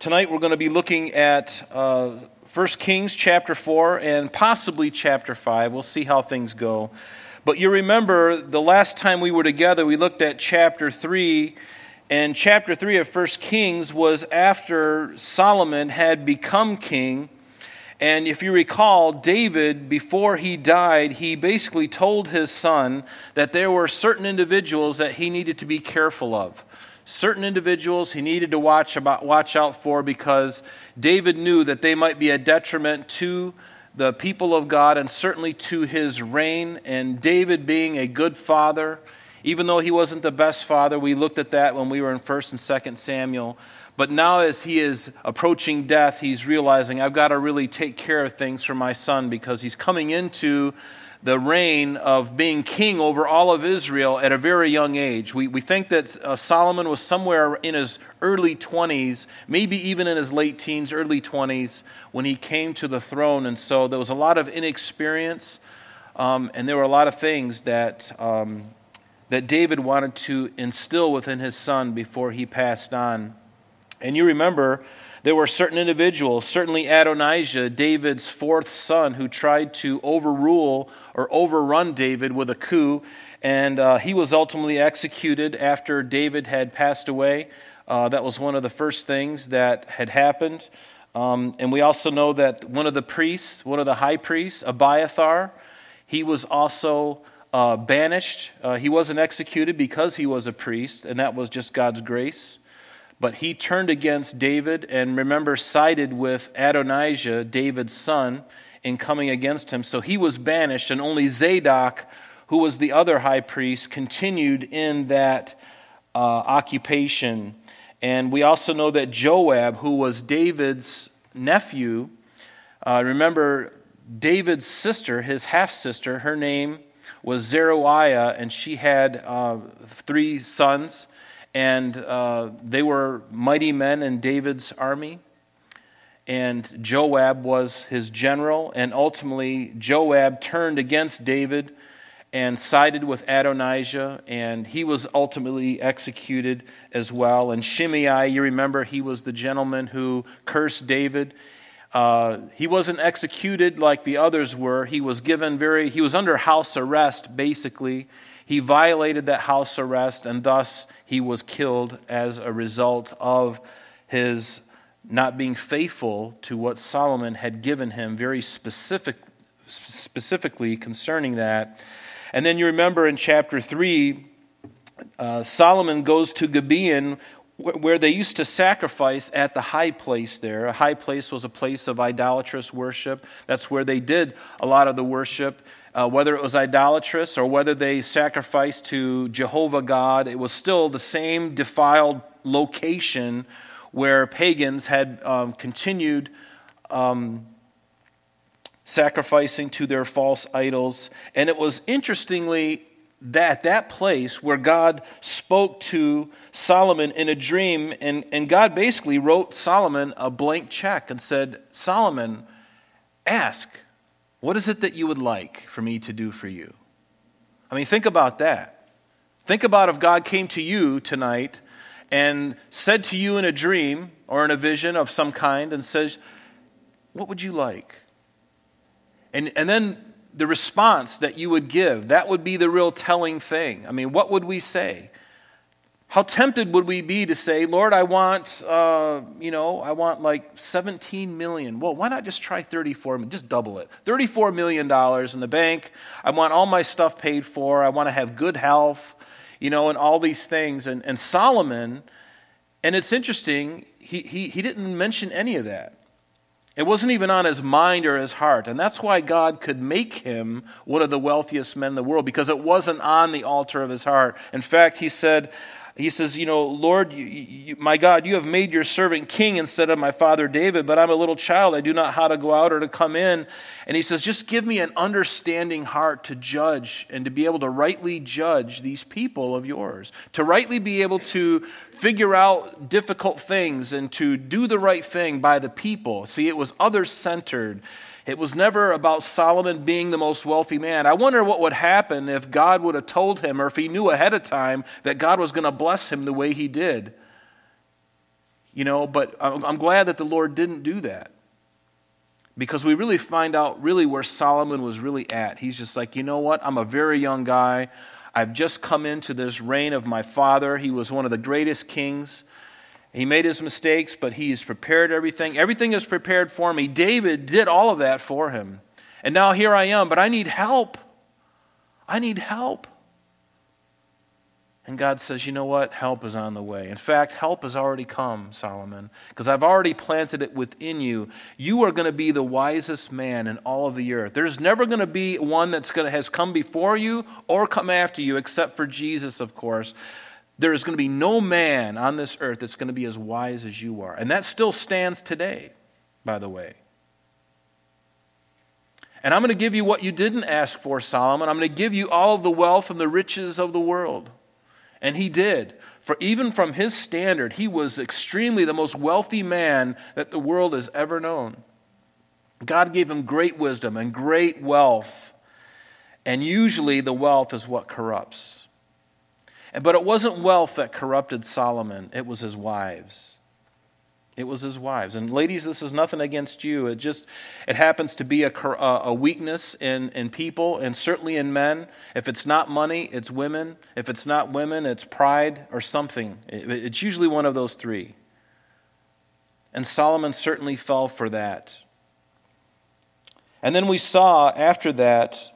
Tonight we're going to be looking at uh, 1 Kings chapter 4 and possibly chapter 5. We'll see how things go. But you remember the last time we were together, we looked at chapter 3. And chapter 3 of 1 Kings was after Solomon had become king. And if you recall, David, before he died, he basically told his son that there were certain individuals that he needed to be careful of certain individuals he needed to watch, about, watch out for because David knew that they might be a detriment to the people of God and certainly to his reign. And David being a good father, even though he wasn't the best father, we looked at that when we were in 1st and 2nd Samuel. But now, as he is approaching death, he's realizing, I've got to really take care of things for my son because he's coming into the reign of being king over all of Israel at a very young age. We, we think that uh, Solomon was somewhere in his early 20s, maybe even in his late teens, early 20s, when he came to the throne. And so there was a lot of inexperience, um, and there were a lot of things that, um, that David wanted to instill within his son before he passed on. And you remember there were certain individuals, certainly Adonijah, David's fourth son, who tried to overrule or overrun David with a coup, and uh, he was ultimately executed after David had passed away. Uh, that was one of the first things that had happened. Um, and we also know that one of the priests, one of the high priests, Abiathar, he was also uh, banished. Uh, he wasn't executed because he was a priest, and that was just God's grace. But he turned against David and remember sided with Adonijah, David's son, in coming against him. So he was banished, and only Zadok, who was the other high priest, continued in that uh, occupation. And we also know that Joab, who was David's nephew, uh, remember David's sister, his half sister, her name was Zeruiah, and she had uh, three sons and uh, they were mighty men in David's army. And Joab was his general, and ultimately Joab turned against David and sided with Adonijah, and he was ultimately executed as well. And Shimei, you remember, he was the gentleman who cursed David. Uh, he wasn't executed like the others were. He was given very, he was under house arrest, basically. He violated that house arrest, and thus he was killed as a result of his not being faithful to what Solomon had given him, very specific, specifically concerning that. And then you remember in chapter 3, uh, Solomon goes to Gibeon where they used to sacrifice at the high place there. A high place was a place of idolatrous worship. That's where they did a lot of the worship uh, whether it was idolatrous or whether they sacrificed to Jehovah God, it was still the same defiled location where pagans had um, continued um, sacrificing to their false idols. And it was interestingly that that place where God spoke to Solomon in a dream, and, and God basically wrote Solomon a blank check and said, Solomon, ask what is it that you would like for me to do for you? I mean, think about that. Think about if God came to you tonight and said to you in a dream or in a vision of some kind and says, What would you like? And, and then the response that you would give, that would be the real telling thing. I mean, what would we say? How tempted would we be to say, Lord, I want, uh, you know, I want like 17 million. Well, why not just try 34 million? Just double it. 34 million dollars in the bank. I want all my stuff paid for. I want to have good health, you know, and all these things. And, and Solomon, and it's interesting, he, he, he didn't mention any of that. It wasn't even on his mind or his heart. And that's why God could make him one of the wealthiest men in the world, because it wasn't on the altar of his heart. In fact, he said, he says, You know, Lord, you, you, my God, you have made your servant king instead of my father David, but I'm a little child. I do not how to go out or to come in. And he says, Just give me an understanding heart to judge and to be able to rightly judge these people of yours, to rightly be able to figure out difficult things and to do the right thing by the people. See, it was other centered. It was never about Solomon being the most wealthy man. I wonder what would happen if God would have told him or if he knew ahead of time that God was going to bless him the way he did. You know, but I'm glad that the Lord didn't do that because we really find out really where Solomon was really at. He's just like, you know what? I'm a very young guy. I've just come into this reign of my father. He was one of the greatest kings. He made his mistakes, but he's prepared everything. Everything is prepared for me. David did all of that for him. And now here I am, but I need help. I need help. And God says, You know what? Help is on the way. In fact, help has already come, Solomon, because I've already planted it within you. You are going to be the wisest man in all of the earth. There's never going to be one that's going to has come before you or come after you, except for Jesus, of course. There is going to be no man on this earth that's going to be as wise as you are. And that still stands today, by the way. And I'm going to give you what you didn't ask for, Solomon. I'm going to give you all of the wealth and the riches of the world. And he did. For even from his standard, he was extremely the most wealthy man that the world has ever known. God gave him great wisdom and great wealth. And usually the wealth is what corrupts. But it wasn't wealth that corrupted Solomon, it was his wives. It was his wives. And ladies, this is nothing against you. It just it happens to be a, a weakness in, in people and certainly in men. If it's not money, it's women. If it's not women, it's pride or something. It's usually one of those three. And Solomon certainly fell for that. And then we saw after that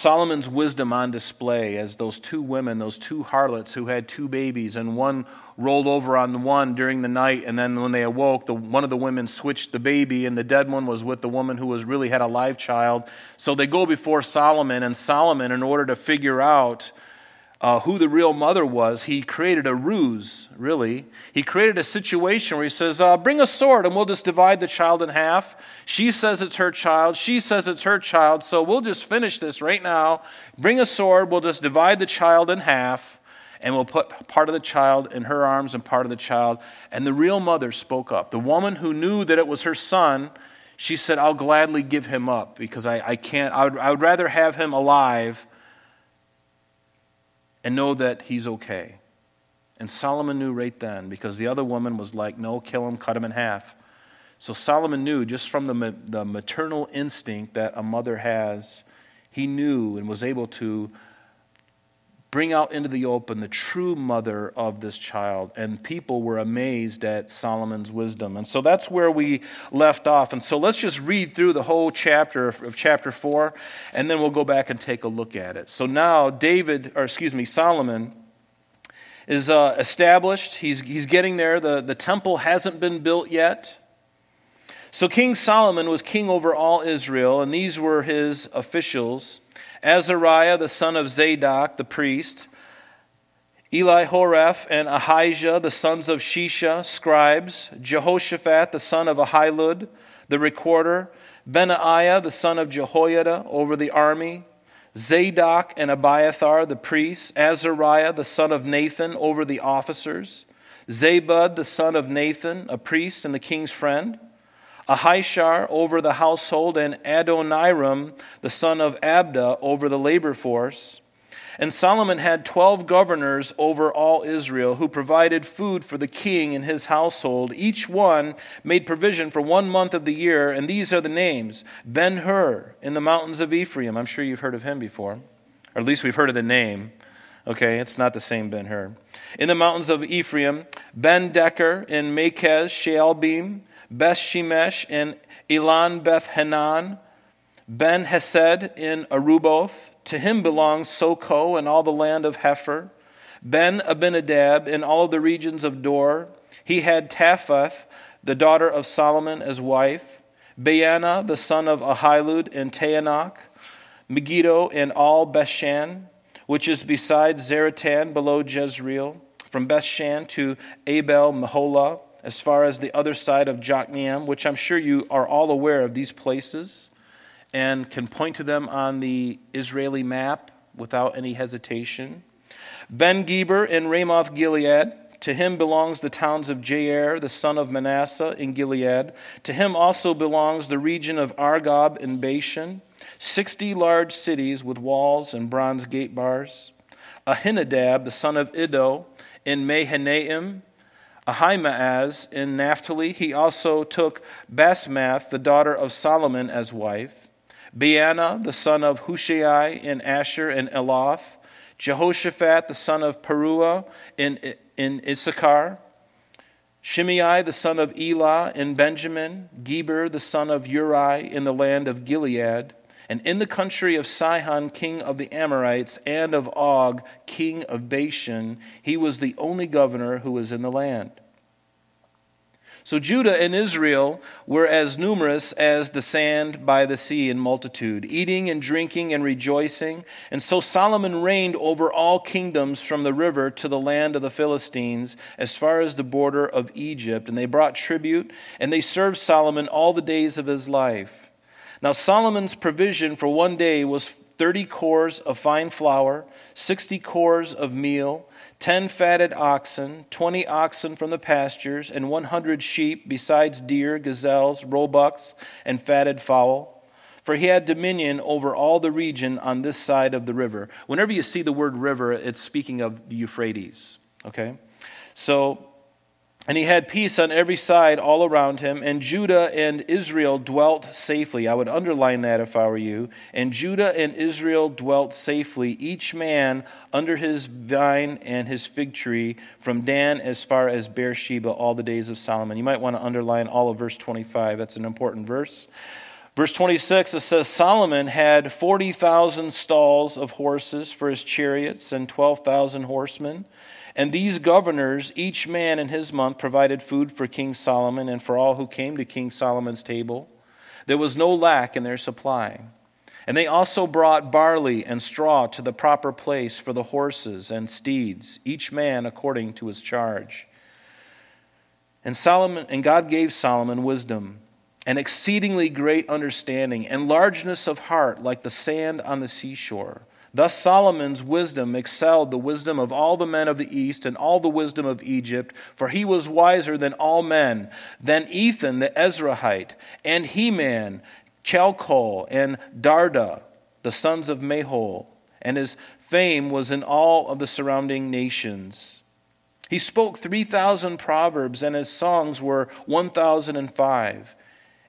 Solomon's wisdom on display as those two women, those two harlots who had two babies, and one rolled over on the one during the night, and then when they awoke, the, one of the women switched the baby, and the dead one was with the woman who was really had a live child. So they go before Solomon, and Solomon, in order to figure out uh, who the real mother was, he created a ruse, really. He created a situation where he says, uh, Bring a sword and we'll just divide the child in half. She says it's her child. She says it's her child. So we'll just finish this right now. Bring a sword. We'll just divide the child in half and we'll put part of the child in her arms and part of the child. And the real mother spoke up. The woman who knew that it was her son, she said, I'll gladly give him up because I, I can't, I would, I would rather have him alive and know that he's okay. And Solomon knew right then because the other woman was like, no, kill him, cut him in half. So Solomon knew just from the, the maternal instinct that a mother has, he knew and was able to bring out into the open the true mother of this child. And people were amazed at Solomon's wisdom. And so that's where we left off. And so let's just read through the whole chapter of chapter 4, and then we'll go back and take a look at it. So now, David, or excuse me, Solomon. Is uh, established. He's, he's getting there. The, the temple hasn't been built yet. So King Solomon was king over all Israel, and these were his officials. Azariah, the son of Zadok, the priest, Elihoreph and Ahijah, the sons of Shisha, scribes, Jehoshaphat, the son of Ahilud, the recorder, Benaiah, the son of Jehoiada, over the army, Zadok and Abiathar, the priests, Azariah, the son of Nathan, over the officers, Zabud, the son of Nathan, a priest and the king's friend, Ahishar over the household, and Adoniram, the son of Abda, over the labor force. And Solomon had twelve governors over all Israel who provided food for the king and his household. Each one made provision for one month of the year, and these are the names Ben Hur in the mountains of Ephraim. I'm sure you've heard of him before, or at least we've heard of the name. Okay, it's not the same Ben Hur. In the mountains of Ephraim, Ben Deker in Makaz, Shaalbim, Beth Shemesh in Elon Beth Hanan, Ben Hesed in Arubboth. To him belongs Soko and all the land of Hepher. Ben Abinadab in all the regions of Dor. He had Taphath, the daughter of Solomon, as wife. Baana, the son of Ahilud in Taanach. Megiddo in all Bethshan, which is beside Zaretan below Jezreel. From Bethshan to Abel Meholah as far as the other side of Jokneam, which I'm sure you are all aware of these places and can point to them on the Israeli map without any hesitation. Ben Geber in Ramoth Gilead. To him belongs the towns of Jair, the son of Manasseh, in Gilead. To him also belongs the region of Argob in Bashan, sixty large cities with walls and bronze gate bars. Ahinadab, the son of Iddo, in Mahanaim, Ahimaaz in Naphtali. He also took Basmath, the daughter of Solomon, as wife. Baana, the son of Hushai in Asher and Eloth. Jehoshaphat, the son of Paruah in, in Issachar. Shimei, the son of Elah in Benjamin. Geber, the son of Uri in the land of Gilead. And in the country of Sihon, king of the Amorites, and of Og, king of Bashan, he was the only governor who was in the land. So Judah and Israel were as numerous as the sand by the sea in multitude, eating and drinking and rejoicing. And so Solomon reigned over all kingdoms from the river to the land of the Philistines, as far as the border of Egypt. And they brought tribute, and they served Solomon all the days of his life. Now Solomon's provision for one day was 30 cors of fine flour, 60 cors of meal 10 fatted oxen, 20 oxen from the pastures, and 100 sheep, besides deer, gazelles, roebucks, and fatted fowl. For he had dominion over all the region on this side of the river. Whenever you see the word river, it's speaking of the Euphrates. Okay? So and he had peace on every side all around him, and Judah and Israel dwelt safely. I would underline that if I were you. And Judah and Israel dwelt safely, each man under his vine and his fig tree, from Dan as far as Beersheba, all the days of Solomon. You might want to underline all of verse 25. That's an important verse. Verse 26, it says Solomon had 40,000 stalls of horses for his chariots and 12,000 horsemen. And these governors, each man in his month, provided food for King Solomon and for all who came to King Solomon's table. There was no lack in their supply. And they also brought barley and straw to the proper place for the horses and steeds, each man according to his charge. And Solomon and God gave Solomon wisdom and exceedingly great understanding and largeness of heart like the sand on the seashore. Thus Solomon's wisdom excelled the wisdom of all the men of the east and all the wisdom of Egypt, for he was wiser than all men, than Ethan the Ezrahite, and Heman, Chalcol, and Darda, the sons of Mahol, and his fame was in all of the surrounding nations. He spoke 3,000 proverbs, and his songs were 1,005.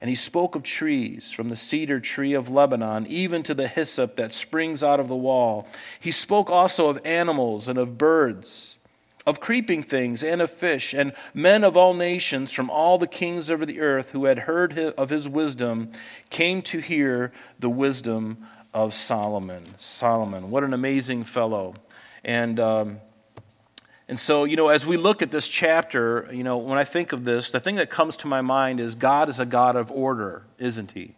And he spoke of trees, from the cedar tree of Lebanon, even to the hyssop that springs out of the wall. He spoke also of animals and of birds, of creeping things and of fish, and men of all nations from all the kings over the earth who had heard of his wisdom came to hear the wisdom of Solomon. Solomon, what an amazing fellow. And. Um, and so, you know, as we look at this chapter, you know, when I think of this, the thing that comes to my mind is God is a God of order, isn't he?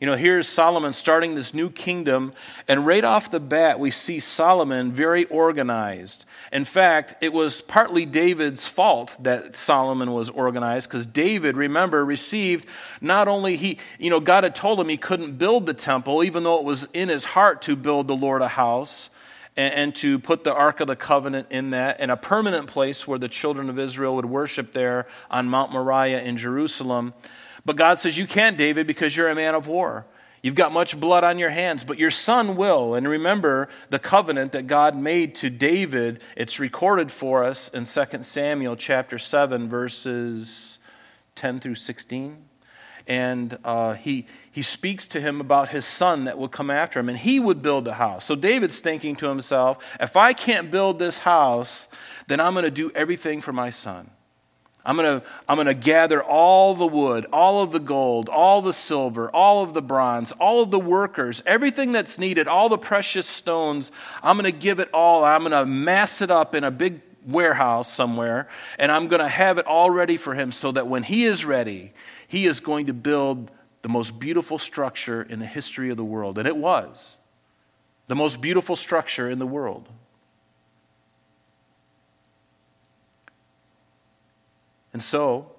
You know, here's Solomon starting this new kingdom, and right off the bat, we see Solomon very organized. In fact, it was partly David's fault that Solomon was organized, because David, remember, received not only he, you know, God had told him he couldn't build the temple, even though it was in his heart to build the Lord a house and, and to put the Ark of the Covenant in that, in a permanent place where the children of Israel would worship there on Mount Moriah in Jerusalem. But God says, You can't, David, because you're a man of war. You've got much blood on your hands, but your son will. And remember the covenant that God made to David. It's recorded for us in 2 Samuel chapter 7, verses 10 through 16 and uh, he, he speaks to him about his son that would come after him, and he would build the house. So David's thinking to himself, if I can't build this house, then I'm going to do everything for my son. I'm going to I'm going to gather all the wood, all of the gold, all the silver, all of the bronze, all of the workers, everything that's needed, all the precious stones. I'm going to give it all. I'm going to mass it up in a big warehouse somewhere, and I'm going to have it all ready for him so that when he is ready, he is going to build the most beautiful structure in the history of the world. And it was the most beautiful structure in the world. And so,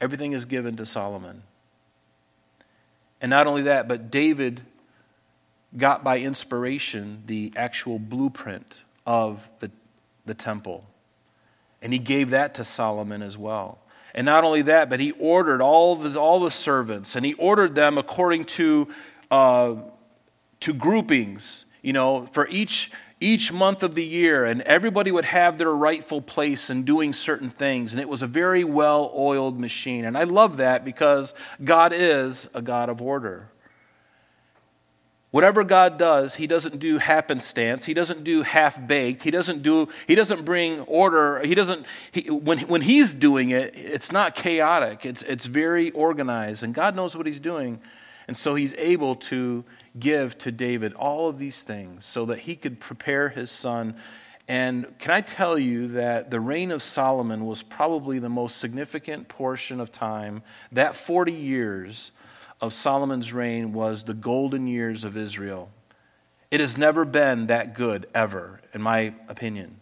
everything is given to Solomon. And not only that, but David got by inspiration the actual blueprint of the, the temple. And he gave that to Solomon as well. And not only that, but he ordered all the, all the servants, and he ordered them according to, uh, to groupings. You know, for each, each month of the year, and everybody would have their rightful place in doing certain things. And it was a very well oiled machine. And I love that because God is a God of order. Whatever God does, He doesn't do happenstance. He doesn't do half baked. He doesn't do. He doesn't bring order. He doesn't. He, when when He's doing it, it's not chaotic. It's it's very organized, and God knows what He's doing, and so He's able to give to David all of these things so that he could prepare his son. And can I tell you that the reign of Solomon was probably the most significant portion of time? That 40 years of Solomon's reign was the golden years of Israel. It has never been that good, ever, in my opinion.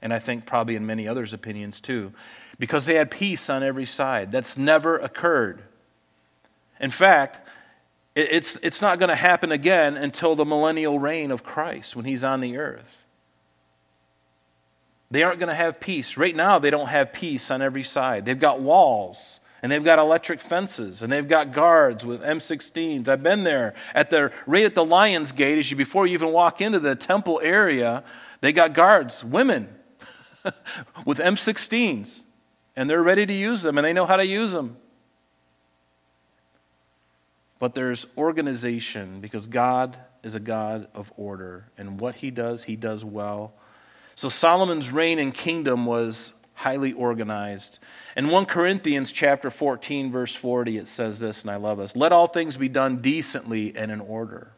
And I think probably in many others' opinions too, because they had peace on every side. That's never occurred. In fact, it's, it's not going to happen again until the millennial reign of Christ when he's on the earth. They aren't going to have peace. Right now, they don't have peace on every side. They've got walls and they've got electric fences and they've got guards with M16s. I've been there at the right at the Lion's Gate as you before you even walk into the temple area. They got guards, women with M16s, and they're ready to use them and they know how to use them but there's organization because God is a God of order, and what he does, he does well. So Solomon's reign and kingdom was highly organized. In 1 Corinthians chapter 14 verse 40 it says this and I love this. Let all things be done decently and in order.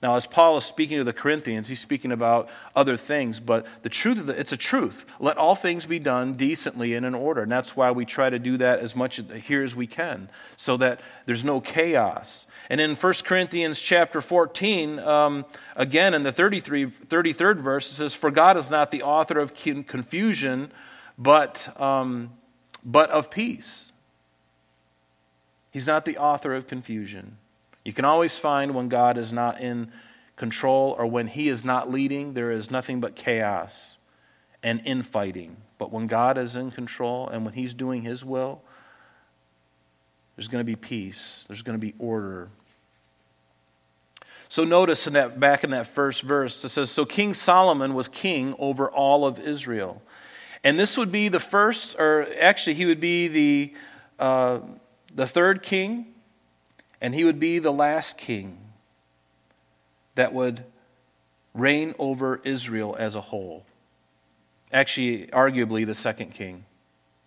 Now, as Paul is speaking to the Corinthians, he's speaking about other things, but the truth of the, it's a truth. Let all things be done decently and in order. And that's why we try to do that as much here as we can, so that there's no chaos. And in 1 Corinthians chapter 14, um, again in the 33, 33rd verse, it says, For God is not the author of confusion, but, um, but of peace. He's not the author of confusion. You can always find when God is not in control or when He is not leading, there is nothing but chaos and infighting. But when God is in control and when He's doing His will, there's going to be peace, there's going to be order. So notice in that back in that first verse it says so King Solomon was king over all of Israel. And this would be the first or actually he would be the uh, the third king and he would be the last king that would reign over Israel as a whole. Actually, arguably the second king,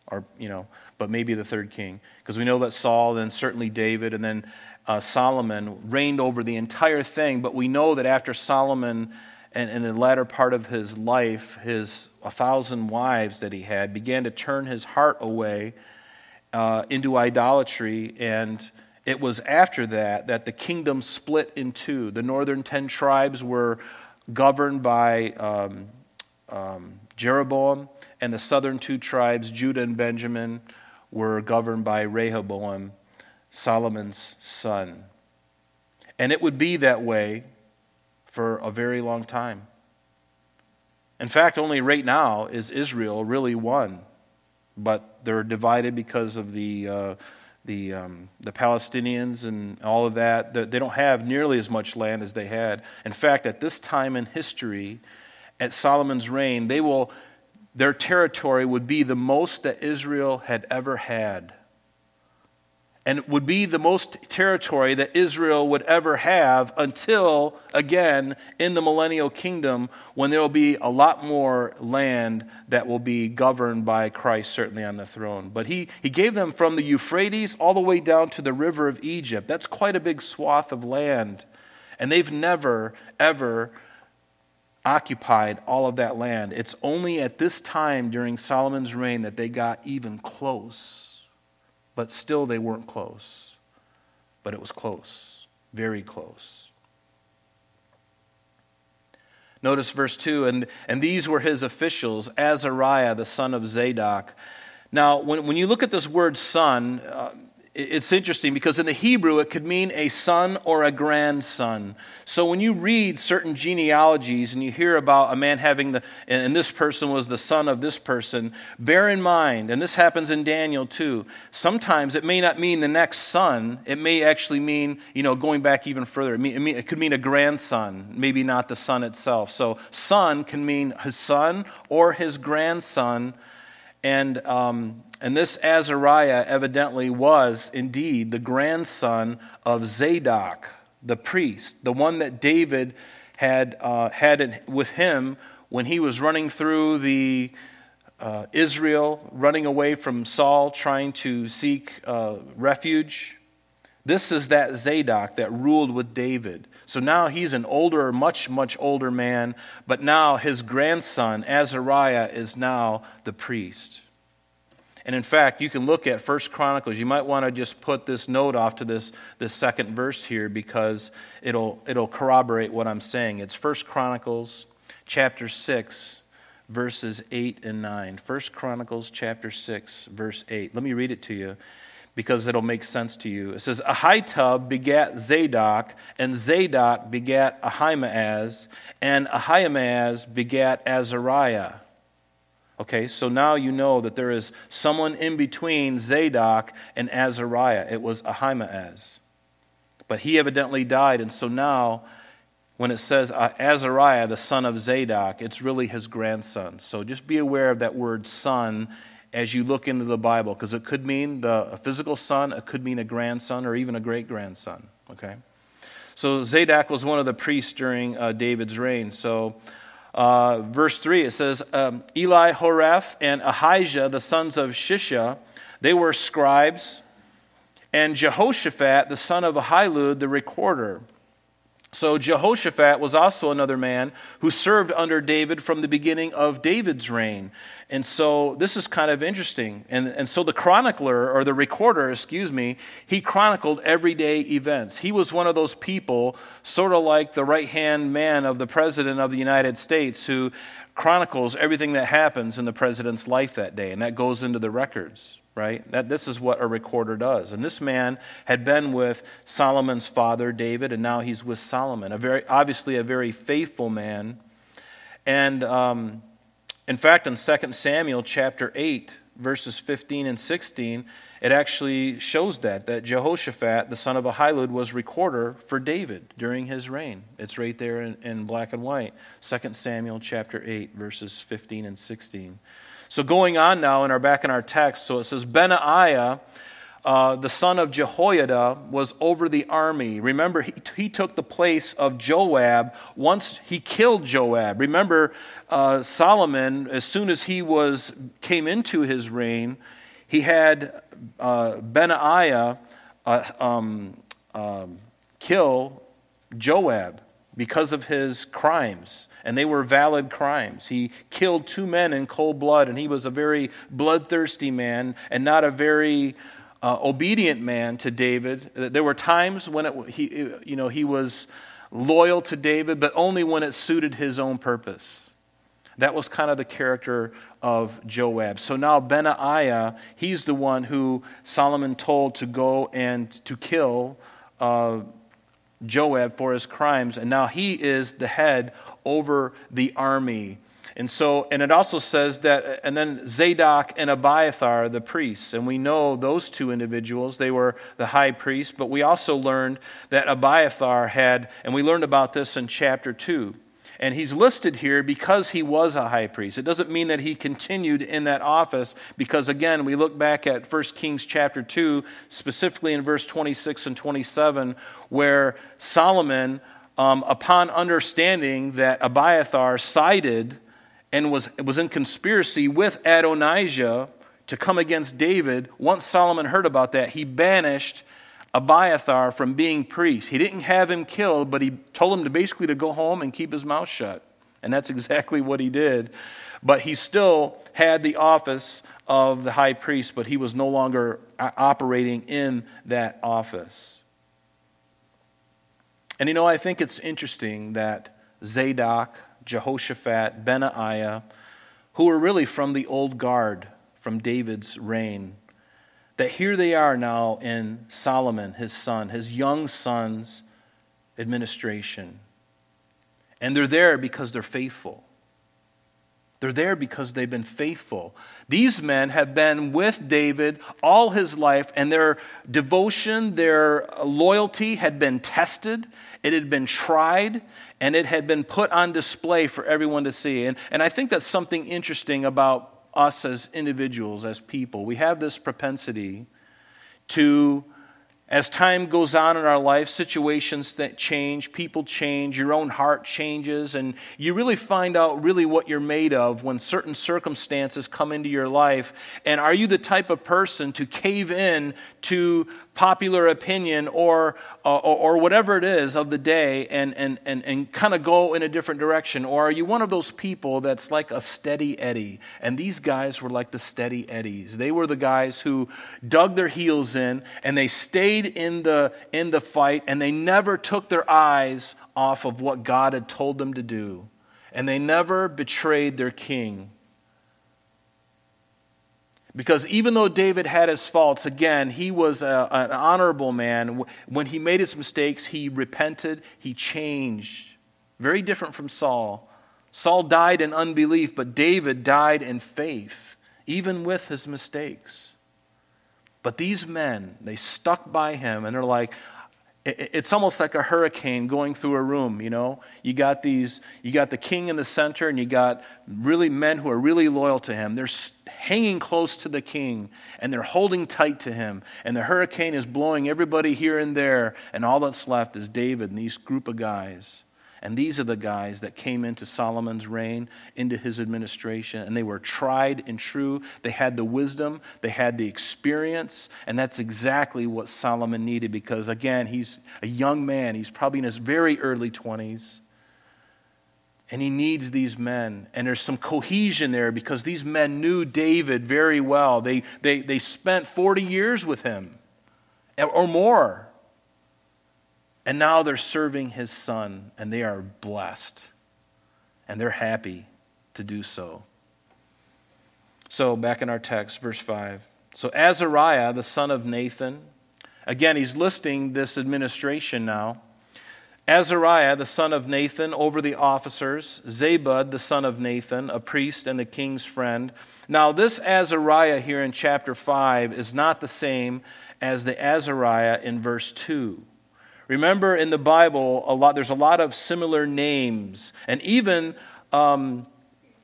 or, you know, but maybe the third king. Because we know that Saul, then certainly David, and then uh, Solomon reigned over the entire thing. But we know that after Solomon and in the latter part of his life, his a thousand wives that he had began to turn his heart away uh, into idolatry and it was after that that the kingdom split in two. The northern ten tribes were governed by um, um, Jeroboam, and the southern two tribes, Judah and Benjamin, were governed by Rehoboam, Solomon's son. And it would be that way for a very long time. In fact, only right now is Israel really one, but they're divided because of the. Uh, the, um, the Palestinians and all of that, they don't have nearly as much land as they had. In fact, at this time in history, at Solomon's reign, they will, their territory would be the most that Israel had ever had and would be the most territory that Israel would ever have until, again, in the millennial kingdom, when there will be a lot more land that will be governed by Christ, certainly on the throne. But he, he gave them from the Euphrates all the way down to the river of Egypt. That's quite a big swath of land. And they've never, ever occupied all of that land. It's only at this time during Solomon's reign that they got even close but still they weren't close. But it was close, very close. Notice verse 2 and, and these were his officials, Azariah, the son of Zadok. Now, when, when you look at this word son, uh, it's interesting because in the Hebrew it could mean a son or a grandson. So when you read certain genealogies and you hear about a man having the, and this person was the son of this person, bear in mind, and this happens in Daniel too, sometimes it may not mean the next son, it may actually mean, you know, going back even further, it, could mean a grandson, maybe not the son itself. So son can mean his son or his grandson. And um, and this Azariah evidently was indeed the grandson of Zadok, the priest, the one that David had uh, had with him when he was running through the uh, Israel, running away from Saul, trying to seek uh, refuge. This is that Zadok that ruled with David. So now he's an older, much, much older man, but now his grandson, Azariah, is now the priest. And in fact, you can look at First Chronicles. You might want to just put this note off to this, this second verse here because it'll, it'll corroborate what I'm saying. It's First Chronicles chapter 6, verses 8 and 9. First Chronicles chapter 6, verse 8. Let me read it to you because it'll make sense to you. It says, Ahitub begat Zadok, and Zadok begat Ahimaaz, and Ahimaaz begat Azariah. Okay, so now you know that there is someone in between Zadok and Azariah. It was Ahimaaz. But he evidently died, and so now when it says uh, Azariah, the son of Zadok, it's really his grandson. So just be aware of that word son as you look into the Bible, because it could mean the, a physical son, it could mean a grandson, or even a great grandson. Okay? So Zadok was one of the priests during uh, David's reign. So uh, verse 3, it says, um, Elihoreph, and Ahijah, the sons of Shisha, they were scribes, and Jehoshaphat, the son of Ahilud, the recorder. So Jehoshaphat was also another man who served under David from the beginning of David's reign. And so this is kind of interesting. And, and so the chronicler, or the recorder, excuse me, he chronicled everyday events. He was one of those people, sort of like the right hand man of the President of the United States, who chronicles everything that happens in the president's life that day. And that goes into the records right? That, this is what a recorder does. And this man had been with Solomon's father, David, and now he's with Solomon. A very, obviously, a very faithful man. And um, in fact, in 2 Samuel chapter 8, verses 15 and 16, it actually shows that, that Jehoshaphat, the son of Ahilud, was recorder for David during his reign. It's right there in, in black and white. 2 Samuel chapter 8, verses 15 and 16. So going on now in our back in our text, so it says Benaiah, uh, the son of Jehoiada, was over the army. Remember, he, he took the place of Joab once he killed Joab. Remember, uh, Solomon, as soon as he was came into his reign, he had uh, Benaiah uh, um, um, kill Joab because of his crimes and they were valid crimes. He killed two men in cold blood, and he was a very bloodthirsty man and not a very uh, obedient man to David. There were times when it, he, you know, he was loyal to David, but only when it suited his own purpose. That was kind of the character of Joab. So now Benaiah, he's the one who Solomon told to go and to kill uh, Joab for his crimes, and now he is the head over the army. And so, and it also says that, and then Zadok and Abiathar, the priests, and we know those two individuals, they were the high priest, but we also learned that Abiathar had, and we learned about this in chapter 2. And he's listed here because he was a high priest. It doesn't mean that he continued in that office, because again, we look back at 1 Kings chapter 2, specifically in verse 26 and 27, where Solomon, um, upon understanding that Abiathar sided and was, was in conspiracy with Adonijah to come against David, once Solomon heard about that, he banished Abiathar from being priest. He didn't have him killed, but he told him to basically to go home and keep his mouth shut. And that's exactly what he did. But he still had the office of the high priest, but he was no longer uh, operating in that office. And you know, I think it's interesting that Zadok, Jehoshaphat, Benaiah, who were really from the old guard from David's reign, that here they are now in Solomon, his son, his young son's administration. And they're there because they're faithful. They're there because they've been faithful. These men have been with David all his life, and their devotion, their loyalty had been tested, it had been tried, and it had been put on display for everyone to see. And, and I think that's something interesting about us as individuals, as people. We have this propensity to as time goes on in our life, situations that change, people change, your own heart changes, and you really find out really what you're made of when certain circumstances come into your life. And are you the type of person to cave in to popular opinion or, uh, or, or, whatever it is of the day and, and, and, and kind of go in a different direction? Or are you one of those people that's like a steady Eddie? And these guys were like the steady Eddies. They were the guys who dug their heels in and they stayed in the, in the fight and they never took their eyes off of what God had told them to do. And they never betrayed their king. Because even though David had his faults, again, he was a, an honorable man. When he made his mistakes, he repented, he changed. Very different from Saul. Saul died in unbelief, but David died in faith, even with his mistakes. But these men, they stuck by him and they're like, it's almost like a hurricane going through a room you know you got these you got the king in the center and you got really men who are really loyal to him they're hanging close to the king and they're holding tight to him and the hurricane is blowing everybody here and there and all that's left is david and these group of guys and these are the guys that came into Solomon's reign, into his administration, and they were tried and true. They had the wisdom, they had the experience, and that's exactly what Solomon needed because, again, he's a young man. He's probably in his very early 20s. And he needs these men. And there's some cohesion there because these men knew David very well. They, they, they spent 40 years with him or more. And now they're serving his son, and they are blessed. And they're happy to do so. So, back in our text, verse 5. So, Azariah, the son of Nathan, again, he's listing this administration now. Azariah, the son of Nathan, over the officers. Zabud, the son of Nathan, a priest and the king's friend. Now, this Azariah here in chapter 5 is not the same as the Azariah in verse 2. Remember in the Bible, a lot, there's a lot of similar names. And even, um,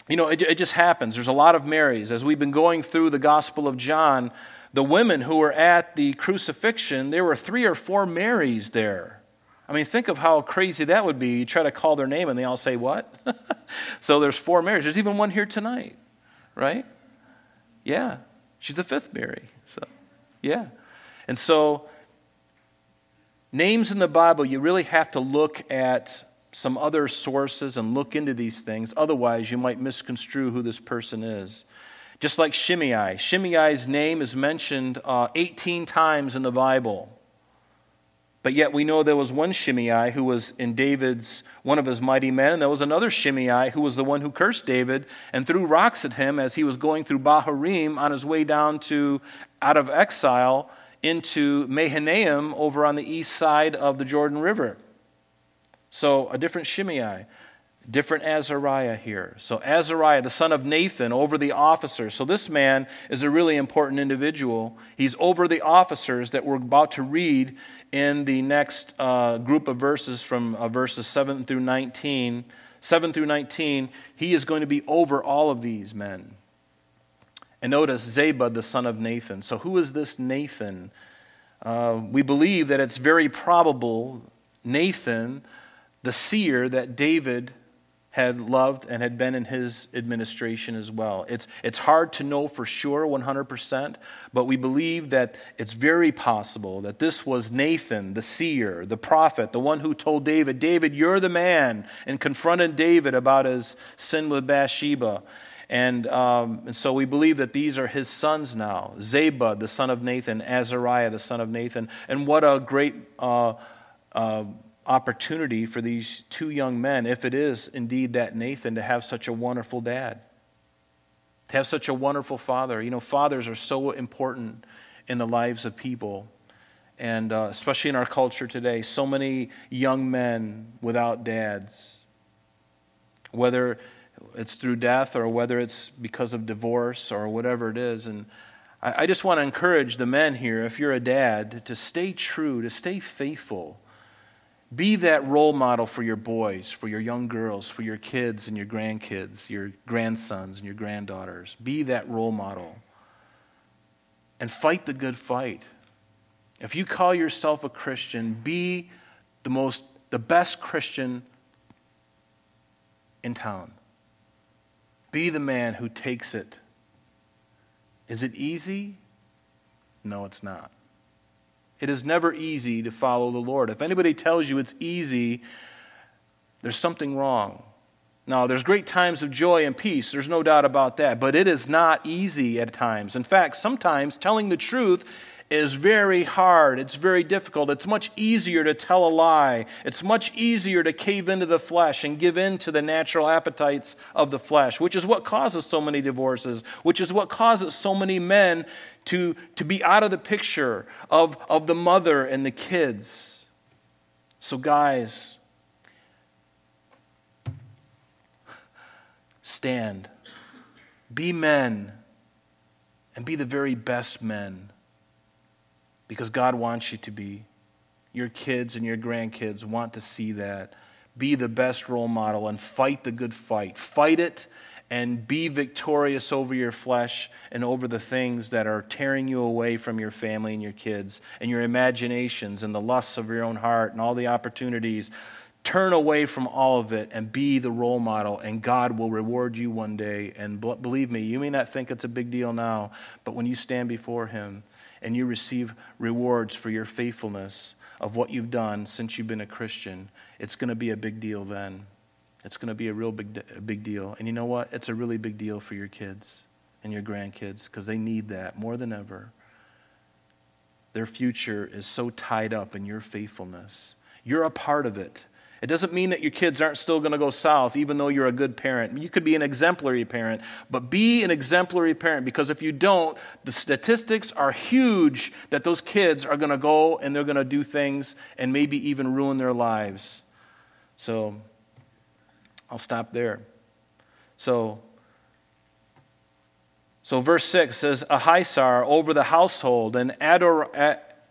you know, it, it just happens. There's a lot of Marys. As we've been going through the Gospel of John, the women who were at the crucifixion, there were three or four Marys there. I mean, think of how crazy that would be. You try to call their name and they all say, What? so there's four Marys. There's even one here tonight, right? Yeah. She's the fifth Mary. So, yeah. And so Names in the Bible, you really have to look at some other sources and look into these things. Otherwise, you might misconstrue who this person is. Just like Shimei. Shimei's name is mentioned uh, 18 times in the Bible. But yet we know there was one Shimei who was in David's, one of his mighty men, and there was another Shimei who was the one who cursed David and threw rocks at him as he was going through Bahurim on his way down to out of exile into Mahanaim over on the east side of the Jordan River. So a different Shimei, different Azariah here. So Azariah, the son of Nathan, over the officers. So this man is a really important individual. He's over the officers that we're about to read in the next uh, group of verses from uh, verses 7 through 19. 7 through 19, he is going to be over all of these men. And notice Zabud, the son of Nathan. So, who is this Nathan? Uh, we believe that it's very probable Nathan, the seer that David had loved and had been in his administration as well. It's, it's hard to know for sure 100%, but we believe that it's very possible that this was Nathan, the seer, the prophet, the one who told David, David, you're the man, and confronted David about his sin with Bathsheba. And, um, and so we believe that these are his sons now Zabud, the son of Nathan, Azariah, the son of Nathan. And what a great uh, uh, opportunity for these two young men, if it is indeed that Nathan, to have such a wonderful dad, to have such a wonderful father. You know, fathers are so important in the lives of people. And uh, especially in our culture today, so many young men without dads. Whether it's through death or whether it's because of divorce or whatever it is. And I, I just want to encourage the men here, if you're a dad, to stay true, to stay faithful. Be that role model for your boys, for your young girls, for your kids and your grandkids, your grandsons and your granddaughters. Be that role model. And fight the good fight. If you call yourself a Christian, be the most the best Christian in town. Be the man who takes it. Is it easy? No, it's not. It is never easy to follow the Lord. If anybody tells you it's easy, there's something wrong. Now, there's great times of joy and peace, there's no doubt about that, but it is not easy at times. In fact, sometimes telling the truth is very hard. It's very difficult. It's much easier to tell a lie. It's much easier to cave into the flesh and give in to the natural appetites of the flesh, which is what causes so many divorces, which is what causes so many men to, to be out of the picture of, of the mother and the kids. So, guys, stand. Be men and be the very best men because God wants you to be. Your kids and your grandkids want to see that. Be the best role model and fight the good fight. Fight it and be victorious over your flesh and over the things that are tearing you away from your family and your kids and your imaginations and the lusts of your own heart and all the opportunities. Turn away from all of it and be the role model, and God will reward you one day. And believe me, you may not think it's a big deal now, but when you stand before Him, and you receive rewards for your faithfulness of what you've done since you've been a Christian, it's going to be a big deal then. It's going to be a real big, big deal. And you know what? It's a really big deal for your kids and your grandkids because they need that more than ever. Their future is so tied up in your faithfulness. You're a part of it. It doesn't mean that your kids aren't still going to go south, even though you're a good parent. You could be an exemplary parent, but be an exemplary parent because if you don't, the statistics are huge that those kids are going to go and they're going to do things and maybe even ruin their lives. So I'll stop there. So, so verse 6 says, Ahisar over the household, and Ador,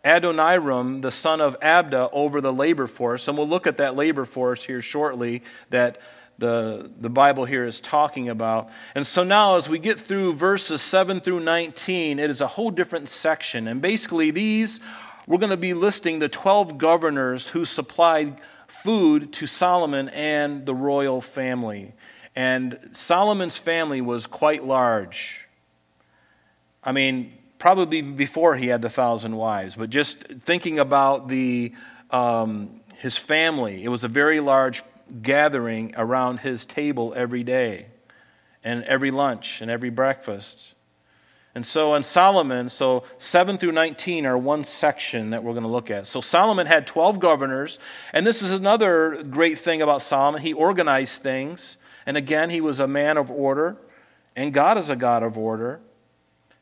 Adoniram, the son of Abda, over the labor force. And we'll look at that labor force here shortly that the, the Bible here is talking about. And so now, as we get through verses 7 through 19, it is a whole different section. And basically, these, we're going to be listing the 12 governors who supplied food to Solomon and the royal family. And Solomon's family was quite large. I mean, probably before he had the thousand wives, but just thinking about the, um, his family, it was a very large gathering around his table every day, and every lunch, and every breakfast. And so in Solomon, so 7 through 19 are one section that we're going to look at. So Solomon had 12 governors, and this is another great thing about Solomon. He organized things, and again, he was a man of order, and God is a God of order.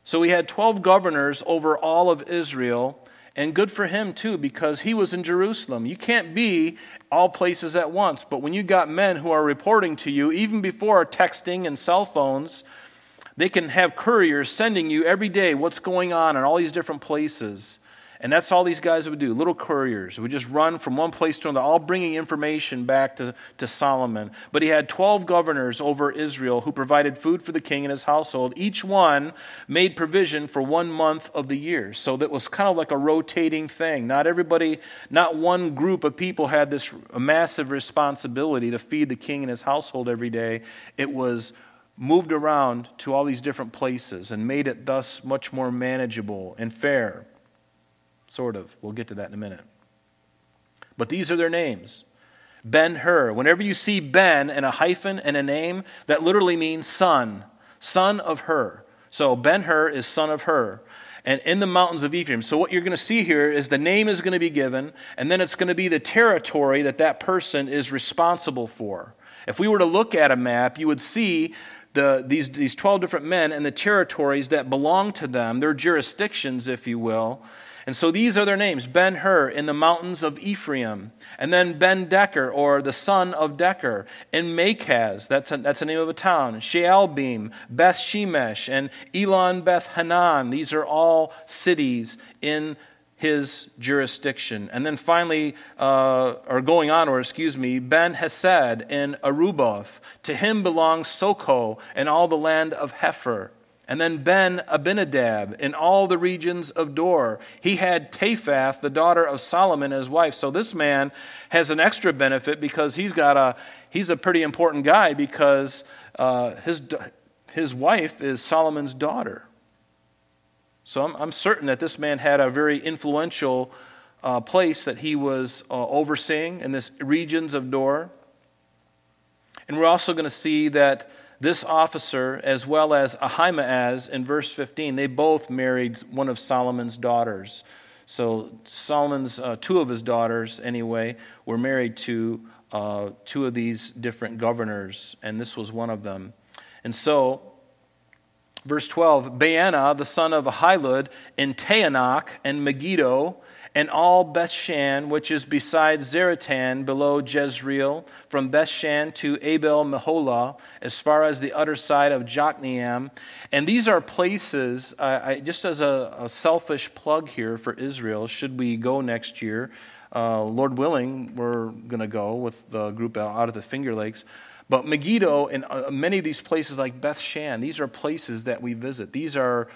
So he had 12 governors over all of Israel, and good for him too, because he was in Jerusalem. You can't be all places at once, but when you got men who are reporting to you, even before texting and cell phones, they can have couriers sending you every day what's going on in all these different places. And that's all these guys would do little couriers. would just run from one place to another, all bringing information back to, to Solomon. But he had 12 governors over Israel who provided food for the king and his household. Each one made provision for one month of the year. So that was kind of like a rotating thing. Not everybody, not one group of people had this massive responsibility to feed the king and his household every day. It was moved around to all these different places and made it thus much more manageable and fair. Sort of. We'll get to that in a minute. But these are their names Ben Hur. Whenever you see Ben and a hyphen and a name, that literally means son, son of Hur. So Ben Hur is son of Hur. And in the mountains of Ephraim. So, what you're going to see here is the name is going to be given, and then it's going to be the territory that that person is responsible for. If we were to look at a map, you would see the, these, these 12 different men and the territories that belong to them, their jurisdictions, if you will. And so these are their names Ben Hur in the mountains of Ephraim, and then Ben Deker, or the son of Deker, in Makaz, that's, a, that's the name of a town, Shaalbim, Beth Shemesh, and Elon Beth Hanan. These are all cities in his jurisdiction. And then finally, uh, or going on, or excuse me, Ben Hesed in Arubboth. To him belongs Soko and all the land of Hepher. And then Ben Abinadab in all the regions of Dor. He had Taphath, the daughter of Solomon, as wife. So this man has an extra benefit because he's got a he's a pretty important guy because uh, his his wife is Solomon's daughter. So I'm, I'm, certain that this man had a very influential uh, place that he was uh, overseeing in this regions of Dor. And we're also going to see that this officer, as well as Ahimaaz in verse 15, they both married one of Solomon's daughters. So Solomon's, uh, two of his daughters, anyway, were married to uh, two of these different governors, and this was one of them. And so, verse 12, Baana, the son of Ahilud, and Taanach and Megiddo, and all Bethshan, which is beside Zaretan, below Jezreel, from Bethshan to Abel Meholah, as far as the other side of Jokneam. And these are places, I, just as a, a, selfish plug here for Israel, should we go next year, uh, Lord willing, we're going to go with the group out, of the Finger Lakes. But Megiddo and uh, many of these places like Bethshan, these are places that we visit. These are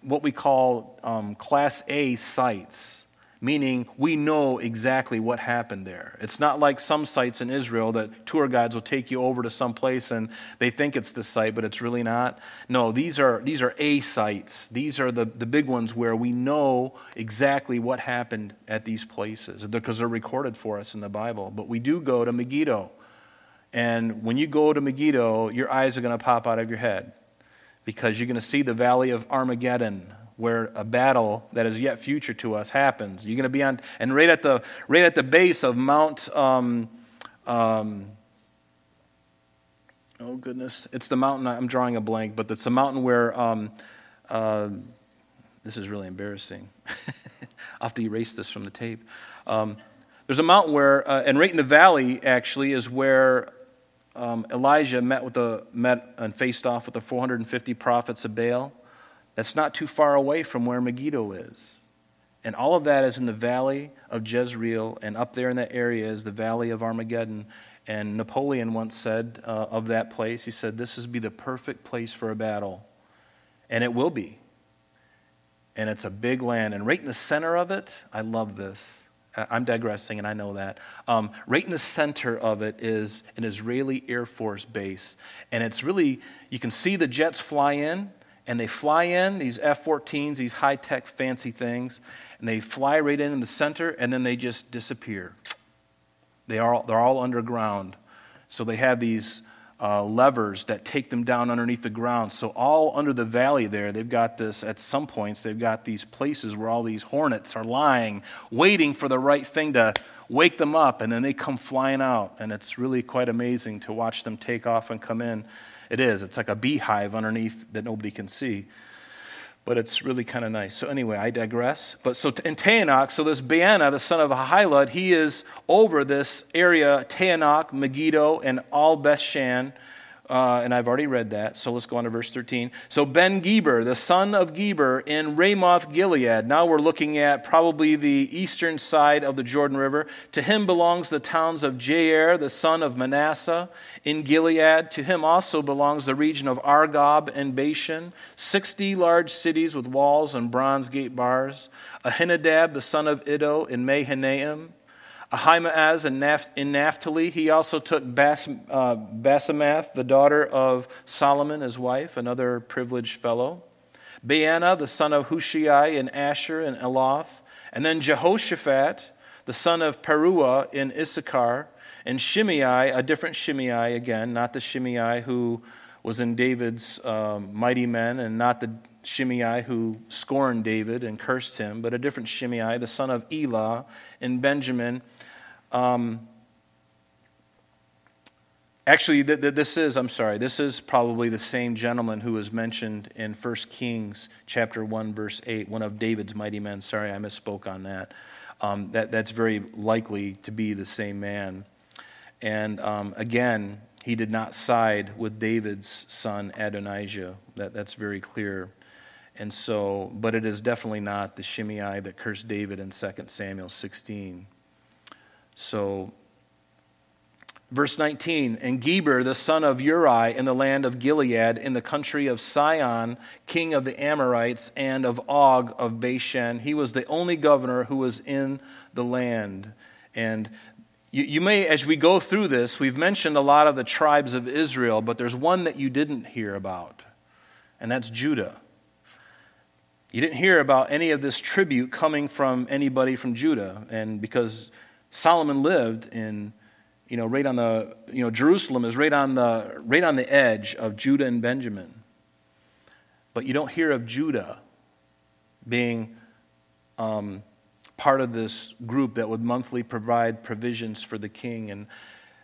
what we call um, Class A sites meaning we know exactly what happened there. It's not like some sites in Israel that tour guides will take you over to some place and they think it's the site, but it's really not. No, these are, these are A sites. These are the, the big ones where we know exactly what happened at these places because they're recorded for us in the Bible. But we do go to Megiddo. And when you go to Megiddo, your eyes are going to pop out of your head because you're going to see the valley of Armageddon where a battle that is yet future to us happens. You're going to be on, and right at the, right at the base of Mount, um, um, oh goodness, it's the mountain, I'm drawing a blank, but it's the mountain where, um, uh, this is really embarrassing. I'll have to erase this from the tape. Um, there's a mountain where, uh, and right in the valley actually, is where um, Elijah met with the met and faced off with the 450 prophets of Baal. That's not too far away from where Megiddo is. And all of that is in the valley of Jezreel, and up there in that area is the valley of Armageddon. And Napoleon once said uh, of that place, he said, This is be the perfect place for a battle. And it will be. And it's a big land. And right in the center of it, I love this. I'm digressing, and I know that. Um, right in the center of it is an Israeli Air Force base. And it's really, you can see the jets fly in, and they fly in, these F 14s, these high tech fancy things, and they fly right in in the center, and then they just disappear. They are, they're all underground. So they have these uh, levers that take them down underneath the ground. So, all under the valley there, they've got this, at some points, they've got these places where all these hornets are lying, waiting for the right thing to wake them up, and then they come flying out. And it's really quite amazing to watch them take off and come in. It is. It's like a beehive underneath that nobody can see. But it's really kind of nice. So, anyway, I digress. But so in Taanach, so this Baana, the son of Ahilud, he is over this area, Taanach, Megiddo, and all Bethshan uh, and I've already read that, so let's go on to verse 13. So Ben Geber, the son of Geber in Ramoth Gilead. Now we're looking at probably the eastern side of the Jordan River. To him belongs the towns of Jair, the son of Manasseh in Gilead. To him also belongs the region of Argob and Bashan, 60 large cities with walls and bronze gate bars. Ahinadab, the son of Iddo in Mahanaim. Ahimaaz in, Naph- in Naphtali. He also took Bas- uh, the daughter of Solomon, his wife, another privileged fellow. Baana, the son of Hushai in Asher and Eloth. And then Jehoshaphat, the son of Peruah in Issachar. And Shimei, a different Shimei again, not the Shimei who was in David's um, mighty men, and not the Shimei who scorned David and cursed him, but a different Shimei, the son of Elah in Benjamin. Um, Actually, th- th- this is, I'm sorry, this is probably the same gentleman who was mentioned in 1 Kings chapter 1, verse 8, one of David's mighty men. Sorry, I misspoke on that. Um, that that's very likely to be the same man. And um, again, he did not side with David's son Adonijah. That, that's very clear. And so, but it is definitely not the Shimei that cursed David in 2 Samuel 16. So Verse 19, and Geber, the son of Uri, in the land of Gilead, in the country of Sihon, king of the Amorites, and of Og of Bashan. He was the only governor who was in the land. And you, you may, as we go through this, we've mentioned a lot of the tribes of Israel, but there's one that you didn't hear about, and that's Judah. You didn't hear about any of this tribute coming from anybody from Judah, and because Solomon lived in you know, right on the, you know, Jerusalem is right on the, right on the edge of Judah and Benjamin. But you don't hear of Judah being um, part of this group that would monthly provide provisions for the king. And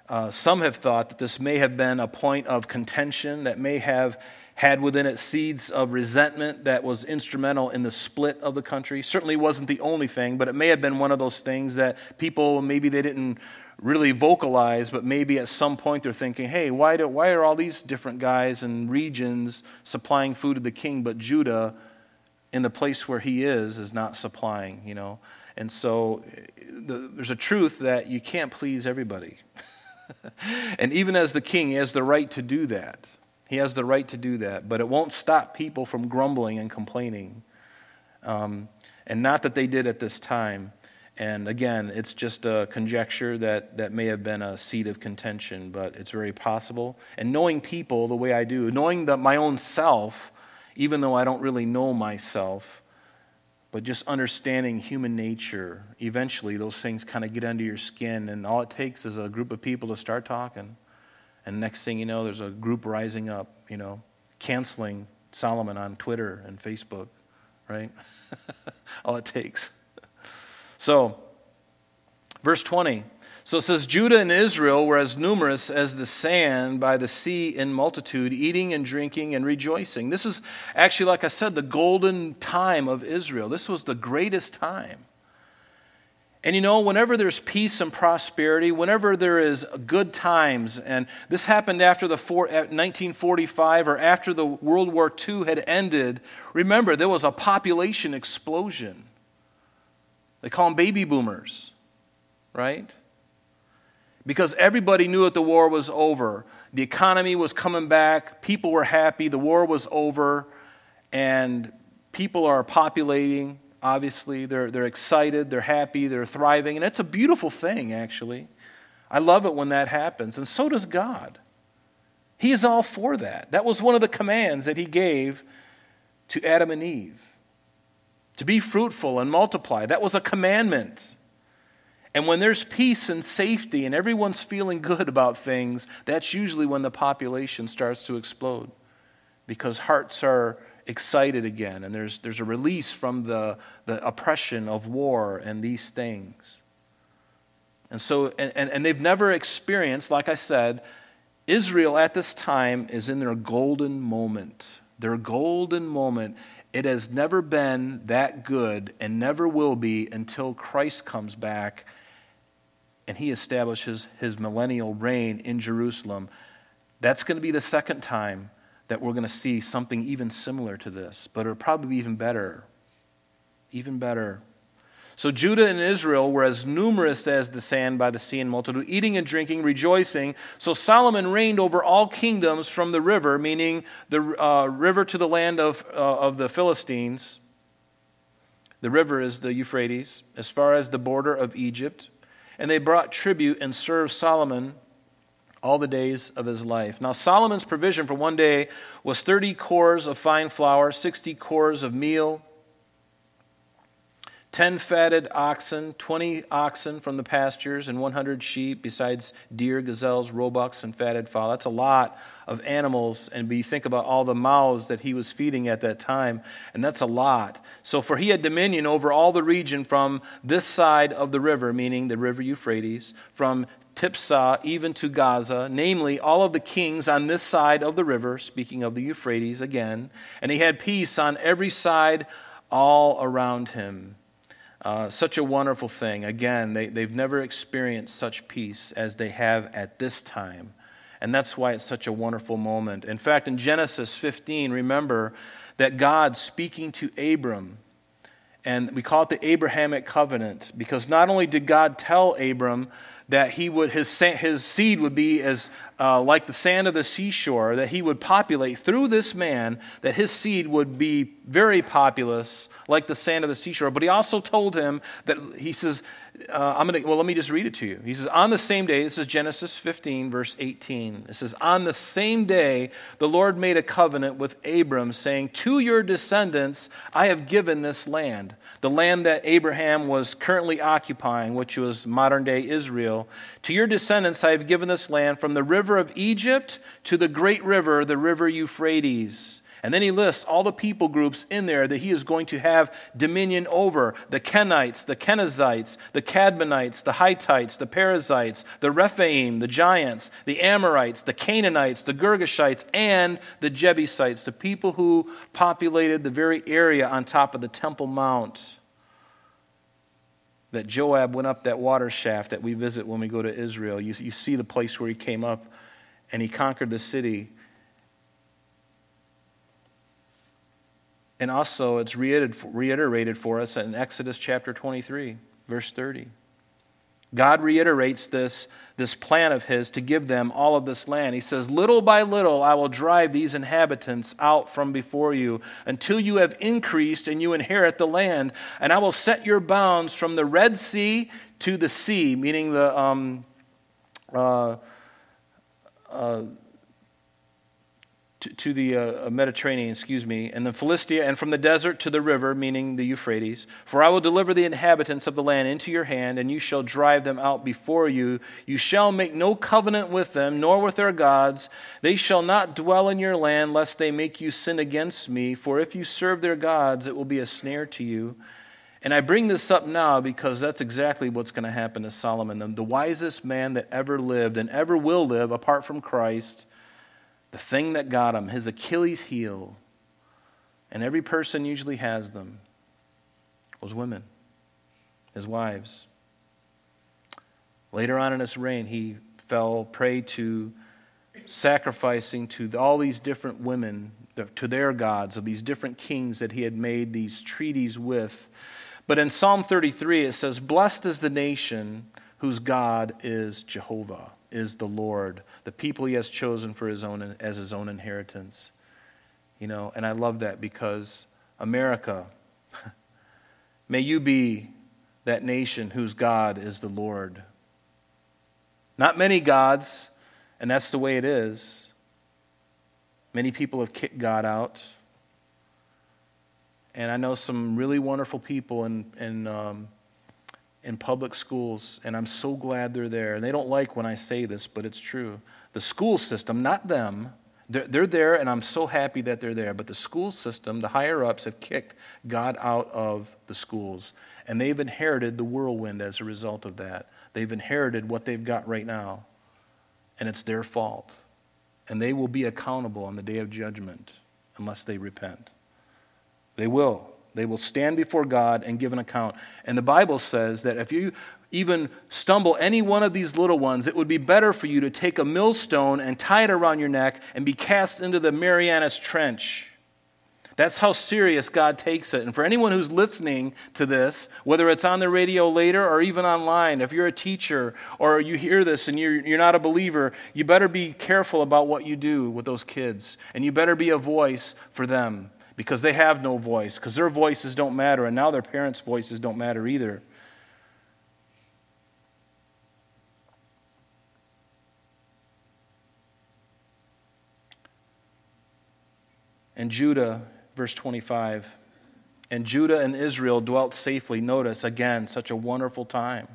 uh, some have thought that this may have been a point of contention that may have had within it seeds of resentment that was instrumental in the split of the country. Certainly wasn't the only thing, but it may have been one of those things that people maybe they didn't really vocalize, but maybe at some point they're thinking, hey, why, do, why are all these different guys and regions supplying food to the king, but Judah, in the place where he is, is not supplying, you know? And so the, there's a truth that you can't please everybody. and even as the king, he has the right to do that. He has the right to do that, but it won't stop people from grumbling and complaining. Um, and not that they did at this time. And again, it's just a conjecture that, that may have been a seed of contention, but it's very possible. And knowing people the way I do, knowing that my own self, even though I don't really know myself, but just understanding human nature, eventually those things kind of get under your skin, and all it takes is a group of people to start talking. And next thing you know, there's a group rising up, you know, canceling Solomon on Twitter and Facebook, right? all it takes. So, verse 20. So it says, Judah and Israel were as numerous as the sand by the sea in multitude, eating and drinking and rejoicing. This is actually, like I said, the golden time of Israel. This was the greatest time. And you know, whenever there's peace and prosperity, whenever there is good times, and this happened after the four, 1945 or after the World War II had ended, remember, there was a population explosion. They call them baby boomers, right? Because everybody knew that the war was over. The economy was coming back, people were happy, the war was over, and people are populating, obviously. They're, they're excited, they're happy, they're thriving, and it's a beautiful thing, actually. I love it when that happens, and so does God. He is all for that. That was one of the commands that He gave to Adam and Eve to be fruitful and multiply. That was a commandment. And when there's peace and safety and everyone's feeling good about things, that's usually when the population starts to explode because hearts are excited again and there's, there's a release from the, the oppression of war and these things. And so, and, and, and they've never experienced, like I said, Israel at this time is in their golden moment. Their golden moment. It has never been that good and never will be until Christ comes back and he establishes his millennial reign in Jerusalem. That's going to be the second time that we're going to see something even similar to this, but it'll probably be even better. Even better. So Judah and Israel were as numerous as the sand by the sea in multitude, eating and drinking, rejoicing. So Solomon reigned over all kingdoms from the river, meaning the uh, river to the land of, uh, of the Philistines. The river is the Euphrates, as far as the border of Egypt. And they brought tribute and served Solomon all the days of his life. Now, Solomon's provision for one day was 30 cors of fine flour, 60 cors of meal 10 fatted oxen, 20 oxen from the pastures, and 100 sheep, besides deer, gazelles, roebucks, and fatted fowl. That's a lot of animals. And we think about all the mouths that he was feeding at that time, and that's a lot. So, for he had dominion over all the region from this side of the river, meaning the river Euphrates, from Tiphsah even to Gaza, namely all of the kings on this side of the river, speaking of the Euphrates again, and he had peace on every side all around him. Uh, such a wonderful thing. Again, they, they've never experienced such peace as they have at this time. And that's why it's such a wonderful moment. In fact, in Genesis 15, remember that God speaking to Abram, and we call it the Abrahamic covenant, because not only did God tell Abram that he would, his, his seed would be as uh, like the sand of the seashore, that he would populate through this man, that his seed would be very populous like the sand of the seashore. But he also told him that, he says, uh, I'm going to, well, let me just read it to you. He says, On the same day, this is Genesis 15, verse 18. It says, On the same day, the Lord made a covenant with Abram, saying, To your descendants I have given this land, the land that Abraham was currently occupying, which was modern day Israel. To your descendants I have given this land from the river of Egypt to the great river, the river Euphrates. And then he lists all the people groups in there that he is going to have dominion over the Kenites, the Kenizzites, the Cadmonites, the Hittites, the Perizzites, the Rephaim, the giants, the Amorites, the Canaanites, the Girgashites, and the Jebusites, the people who populated the very area on top of the Temple Mount that Joab went up that water shaft that we visit when we go to Israel. You, you see the place where he came up and he conquered the city. And also, it's reiterated for us in Exodus chapter 23, verse 30. God reiterates this, this plan of his to give them all of this land. He says, Little by little I will drive these inhabitants out from before you until you have increased and you inherit the land. And I will set your bounds from the Red Sea to the sea, meaning the. Um, uh, uh, to, to the uh, uh, Mediterranean, excuse me, and the Philistia, and from the desert to the river, meaning the Euphrates. For I will deliver the inhabitants of the land into your hand, and you shall drive them out before you. You shall make no covenant with them, nor with their gods. They shall not dwell in your land, lest they make you sin against me. For if you serve their gods, it will be a snare to you. And I bring this up now because that's exactly what's going to happen to Solomon, the wisest man that ever lived and ever will live apart from Christ the thing that got him, his Achilles heel, and every person usually has them, was women, his wives. Later on in his reign, he fell prey to sacrificing to all these different women, to their gods, of these different kings that he had made these treaties with. But in Psalm 33, it says, Blessed is the nation whose God is Jehovah, is the Lord the people he has chosen for his own as his own inheritance. You know, and I love that because America, may you be that nation whose God is the Lord. Not many gods, and that's the way it is. Many people have kicked God out. And I know some really wonderful people in, in um, in public schools, and I'm so glad they're there. And they don't like when I say this, but it's true. The school system, not them, they're, they're there, and I'm so happy that they're there. But the school system, the higher ups, have kicked God out of the schools. And they've inherited the whirlwind as a result of that. They've inherited what they've got right now, and it's their fault. And they will be accountable on the day of judgment unless they repent. They will. They will stand before God and give an account. And the Bible says that if you even stumble any one of these little ones, it would be better for you to take a millstone and tie it around your neck and be cast into the Marianas Trench. That's how serious God takes it. And for anyone who's listening to this, whether it's on the radio later or even online, if you're a teacher or you hear this and you're, you're not a believer, you better be careful about what you do with those kids. And you better be a voice for them because they have no voice, because their voices don't matter, and now their parents' voices don't matter either. And Judah, verse 25, and Judah and Israel dwelt safely. Notice again, such a wonderful time.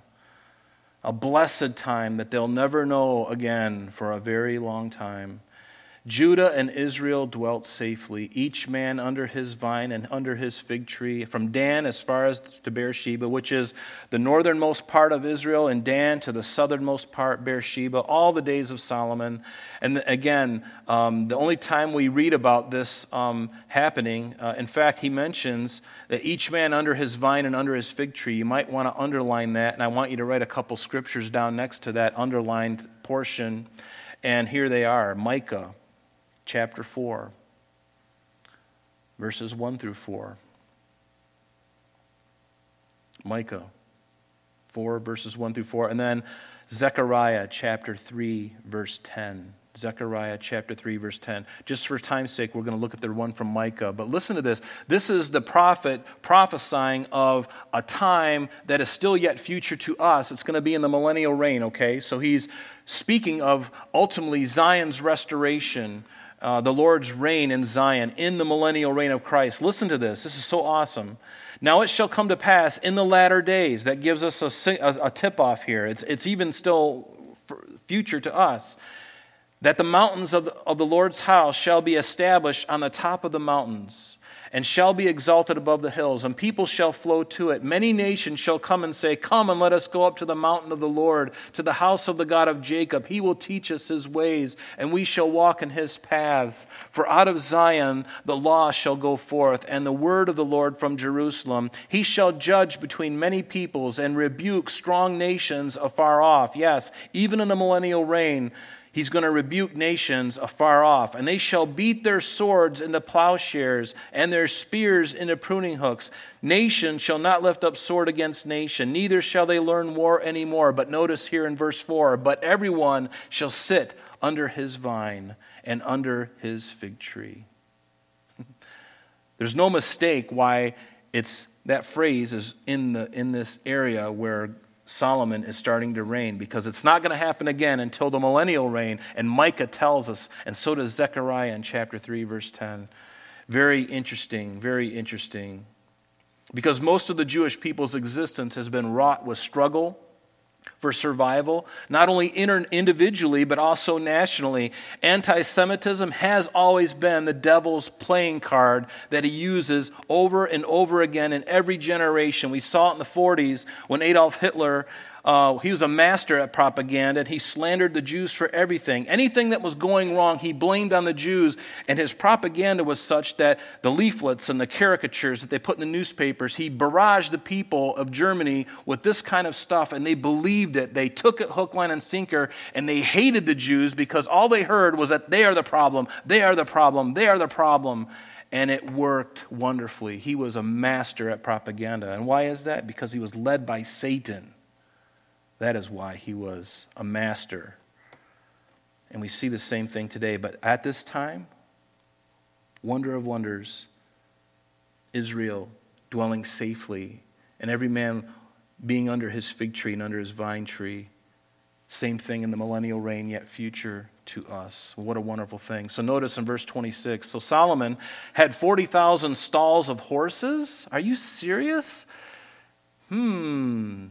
A blessed time that they'll never know again for a very long time. Judah and Israel dwelt safely, each man under his vine and under his fig tree, from Dan as far as to Beersheba, which is the northernmost part of Israel, and Dan to the southernmost part, Beersheba, all the days of Solomon. And again, um, the only time we read about this um, happening, uh, in fact, he mentions that each man under his vine and under his fig tree. You might want to underline that, and I want you to write a couple scriptures down next to that underlined portion. And here they are Micah chapter 4, verses 1 through 4. Micah 4, verses 1 through 4. And then Zechariah chapter 3, verse 10. Zechariah chapter 3, verse 10. Just for time's sake, we're going to look at the one from Micah. But listen to this. This is the prophet prophesying of a time that is still yet future to us. It's going to be in the millennial reign, okay? So he's speaking of ultimately Zion's restoration uh, the Lord's reign in Zion, in the millennial reign of Christ. Listen to this. This is so awesome. Now it shall come to pass in the latter days. That gives us a, a, a tip off here. It's, it's even still future to us. That the mountains of the, of the Lord's house shall be established on the top of the mountains and shall be exalted above the hills, and people shall flow to it. Many nations shall come and say, Come and let us go up to the mountain of the Lord, to the house of the God of Jacob. He will teach us his ways, and we shall walk in his paths. For out of Zion the law shall go forth, and the word of the Lord from Jerusalem. He shall judge between many peoples and rebuke strong nations afar off. Yes, even in the millennial reign He's going to rebuke nations afar off, and they shall beat their swords into plowshares and their spears into pruning hooks. Nation shall not lift up sword against nation, neither shall they learn war any more. But notice here in verse 4 But everyone shall sit under his vine and under his fig tree. There's no mistake why it's that phrase is in, the, in this area where Solomon is starting to reign because it's not going to happen again until the millennial reign. And Micah tells us, and so does Zechariah in chapter 3, verse 10. Very interesting, very interesting. Because most of the Jewish people's existence has been wrought with struggle for survival, not only individually, but also nationally. Anti Semitism has always been the devil's playing card that he uses over and over again in every generation. We saw it in the 40s when Adolf Hitler uh, he was a master at propaganda, and he slandered the Jews for everything. Anything that was going wrong, he blamed on the Jews, and his propaganda was such that the leaflets and the caricatures that they put in the newspapers, he barraged the people of Germany with this kind of stuff, and they believed it. They took it hook, line, and sinker, and they hated the Jews because all they heard was that they are the problem, they are the problem, they are the problem and it worked wonderfully. He was a master at propaganda. And why is that? Because he was led by Satan. That is why he was a master. And we see the same thing today. But at this time, wonder of wonders, Israel dwelling safely, and every man being under his fig tree and under his vine tree. Same thing in the millennial reign, yet future to us. What a wonderful thing. So notice in verse 26 so Solomon had 40,000 stalls of horses. Are you serious? Hmm.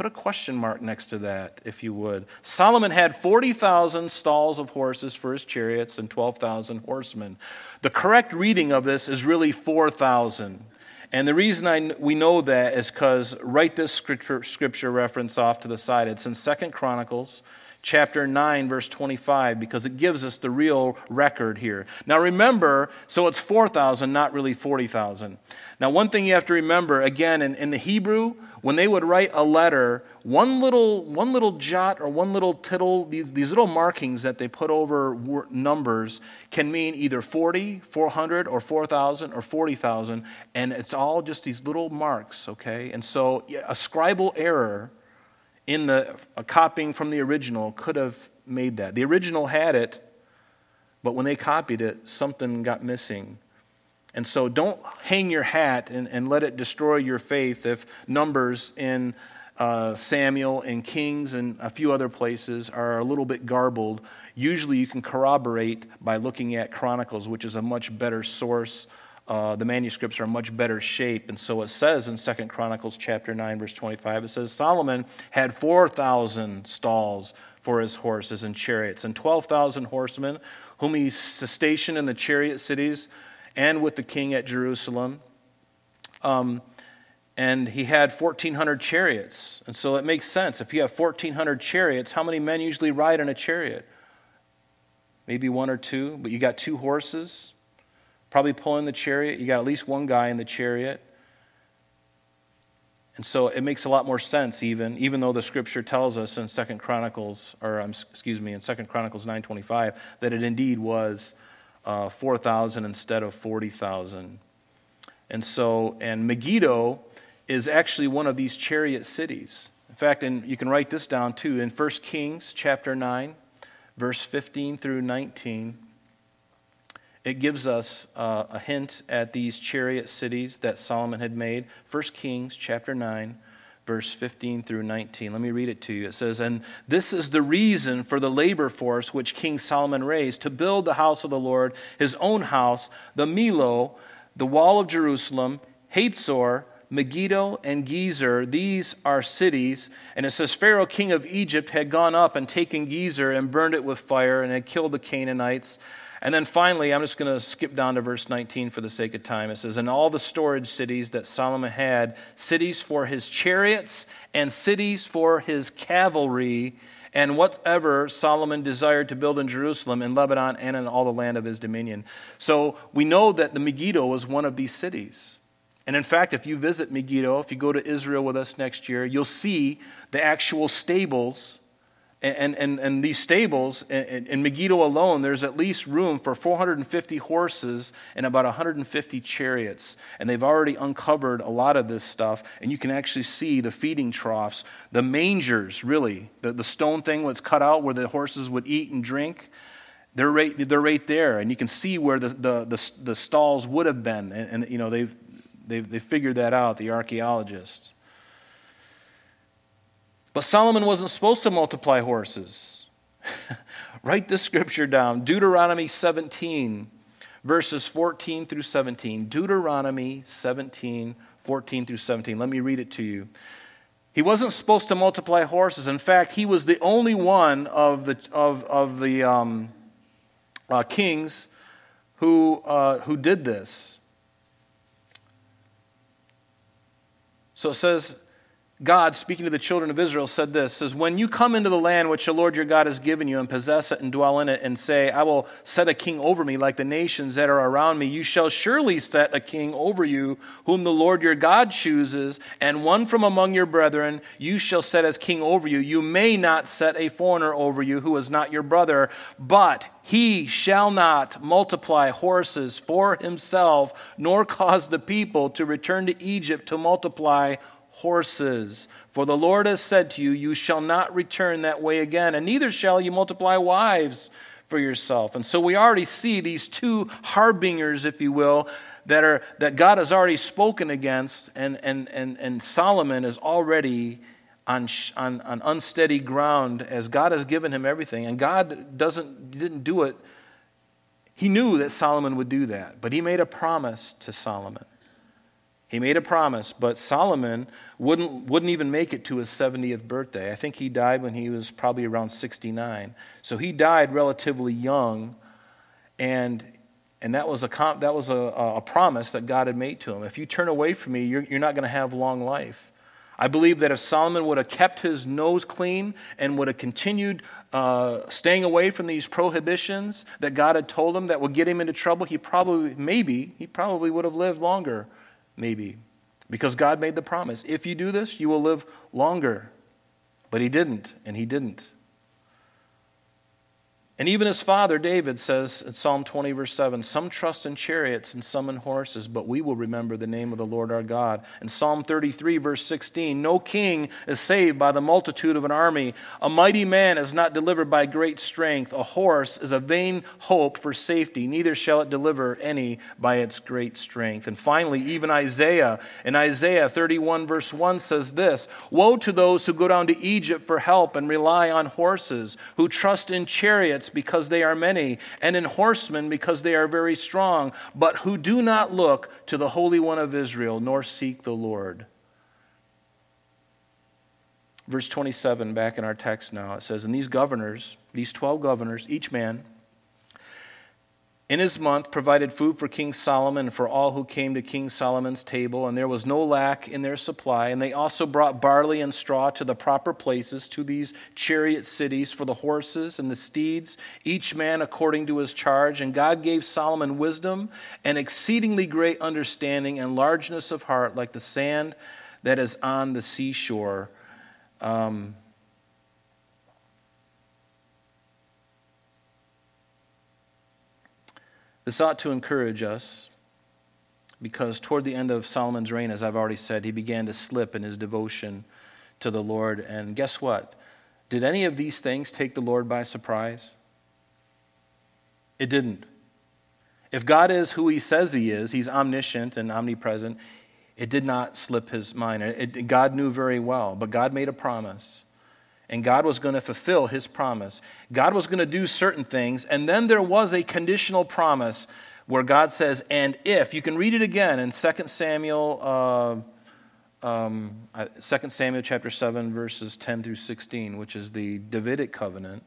Put a question mark next to that, if you would. Solomon had 40,000 stalls of horses for his chariots and 12,000 horsemen. The correct reading of this is really 4,000. And the reason I, we know that is because write this scripture, scripture reference off to the side. It's in Second Chronicles chapter 9, verse 25, because it gives us the real record here. Now remember, so it's 4,000, not really 40,000. Now, one thing you have to remember, again, in, in the Hebrew, when they would write a letter, one little, one little jot or one little tittle, these, these little markings that they put over numbers can mean either 40, 400, or 4,000, or 40,000. And it's all just these little marks, okay? And so a scribal error in the copying from the original could have made that. The original had it, but when they copied it, something got missing. And so don't hang your hat and, and let it destroy your faith if numbers in uh, Samuel and Kings and a few other places are a little bit garbled. Usually you can corroborate by looking at Chronicles, which is a much better source. Uh, the manuscripts are in much better shape. And so it says in Second Chronicles chapter 9, verse 25, it says Solomon had 4,000 stalls for his horses and chariots, and 12,000 horsemen, whom he stationed in the chariot cities and with the king at Jerusalem. Um, and he had 1,400 chariots. And so it makes sense. If you have 1,400 chariots, how many men usually ride in a chariot? Maybe one or two, but you got two horses probably pulling the chariot. You got at least one guy in the chariot. And so it makes a lot more sense even, even though the scripture tells us in Second Chronicles, or um, excuse me, in Second Chronicles 9.25, that it indeed was uh, 4,000 instead of 40,000. And so, and Megiddo is actually one of these chariot cities. In fact, and you can write this down too, in 1 Kings chapter 9, verse 15 through 19, it gives us uh, a hint at these chariot cities that Solomon had made. 1 Kings chapter 9, verse 15 through 19. Let me read it to you. It says, And this is the reason for the labor force which King Solomon raised to build the house of the Lord, his own house, the Millo, the wall of Jerusalem, Hatzor, Megiddo, and Gezer. These are cities. And it says, Pharaoh, king of Egypt, had gone up and taken Gezer and burned it with fire and had killed the Canaanites. And then finally, I'm just going to skip down to verse 19 for the sake of time. It says, In all the storage cities that Solomon had, cities for his chariots and cities for his cavalry, and whatever Solomon desired to build in Jerusalem, in Lebanon, and in all the land of his dominion. So we know that the Megiddo was one of these cities. And in fact, if you visit Megiddo, if you go to Israel with us next year, you'll see the actual stables and, and, and these stables, in, in Megiddo alone, there's at least room for 450 horses and about 150 chariots. And they've already uncovered a lot of this stuff. And you can actually see the feeding troughs, the mangers, really, the, the stone thing was cut out where the horses would eat and drink. They're right, they're right there. And you can see where the, the, the, the stalls would have been. And, and, you know, they've, they've, they've figured that out, the archaeologists. But Solomon wasn't supposed to multiply horses. Write this scripture down Deuteronomy 17, verses 14 through 17. Deuteronomy 17, 14 through 17. Let me read it to you. He wasn't supposed to multiply horses. In fact, he was the only one of the, of, of the um, uh, kings who, uh, who did this. So it says, God, speaking to the children of Israel, said this says, When you come into the land which the Lord your God has given you and possess it and dwell in it, and say, I will set a king over me like the nations that are around me, you shall surely set a king over you, whom the Lord your God chooses, and one from among your brethren you shall set as king over you. You may not set a foreigner over you who is not your brother, but he shall not multiply horses for himself, nor cause the people to return to Egypt to multiply horses. For the Lord has said to you, You shall not return that way again, and neither shall you multiply wives for yourself. And so we already see these two harbingers, if you will, that, are, that God has already spoken against, and, and, and, and Solomon is already on, on, on unsteady ground as God has given him everything. And God doesn't, didn't do it. He knew that Solomon would do that, but he made a promise to Solomon. He made a promise, but Solomon wouldn't, wouldn't even make it to his 70th birthday. I think he died when he was probably around 69. So he died relatively young, and, and that was, a, that was a, a promise that God had made to him. If you turn away from me, you're, you're not going to have long life. I believe that if Solomon would have kept his nose clean and would have continued uh, staying away from these prohibitions that God had told him that would get him into trouble, he probably, maybe, he probably would have lived longer maybe. Because God made the promise if you do this, you will live longer. But he didn't, and he didn't. And even his father, David, says in Psalm 20, verse 7 Some trust in chariots and some in horses, but we will remember the name of the Lord our God. In Psalm 33, verse 16 No king is saved by the multitude of an army. A mighty man is not delivered by great strength. A horse is a vain hope for safety, neither shall it deliver any by its great strength. And finally, even Isaiah, in Isaiah 31, verse 1 says this Woe to those who go down to Egypt for help and rely on horses, who trust in chariots because they are many, and in horsemen because they are very strong, but who do not look to the Holy One of Israel, nor seek the Lord. Verse 27, back in our text now, it says, And these governors, these 12 governors, each man, in his month provided food for King Solomon and for all who came to King Solomon's table, and there was no lack in their supply. And they also brought barley and straw to the proper places, to these chariot cities, for the horses and the steeds, each man according to his charge. And God gave Solomon wisdom and exceedingly great understanding and largeness of heart, like the sand that is on the seashore. Um, This ought to encourage us because toward the end of Solomon's reign, as I've already said, he began to slip in his devotion to the Lord. And guess what? Did any of these things take the Lord by surprise? It didn't. If God is who he says he is, he's omniscient and omnipresent, it did not slip his mind. It, God knew very well, but God made a promise and God was going to fulfill his promise. God was going to do certain things, and then there was a conditional promise where God says, and if, you can read it again in 2 Samuel, uh, um, 2 uh, Samuel chapter 7, verses 10 through 16, which is the Davidic covenant.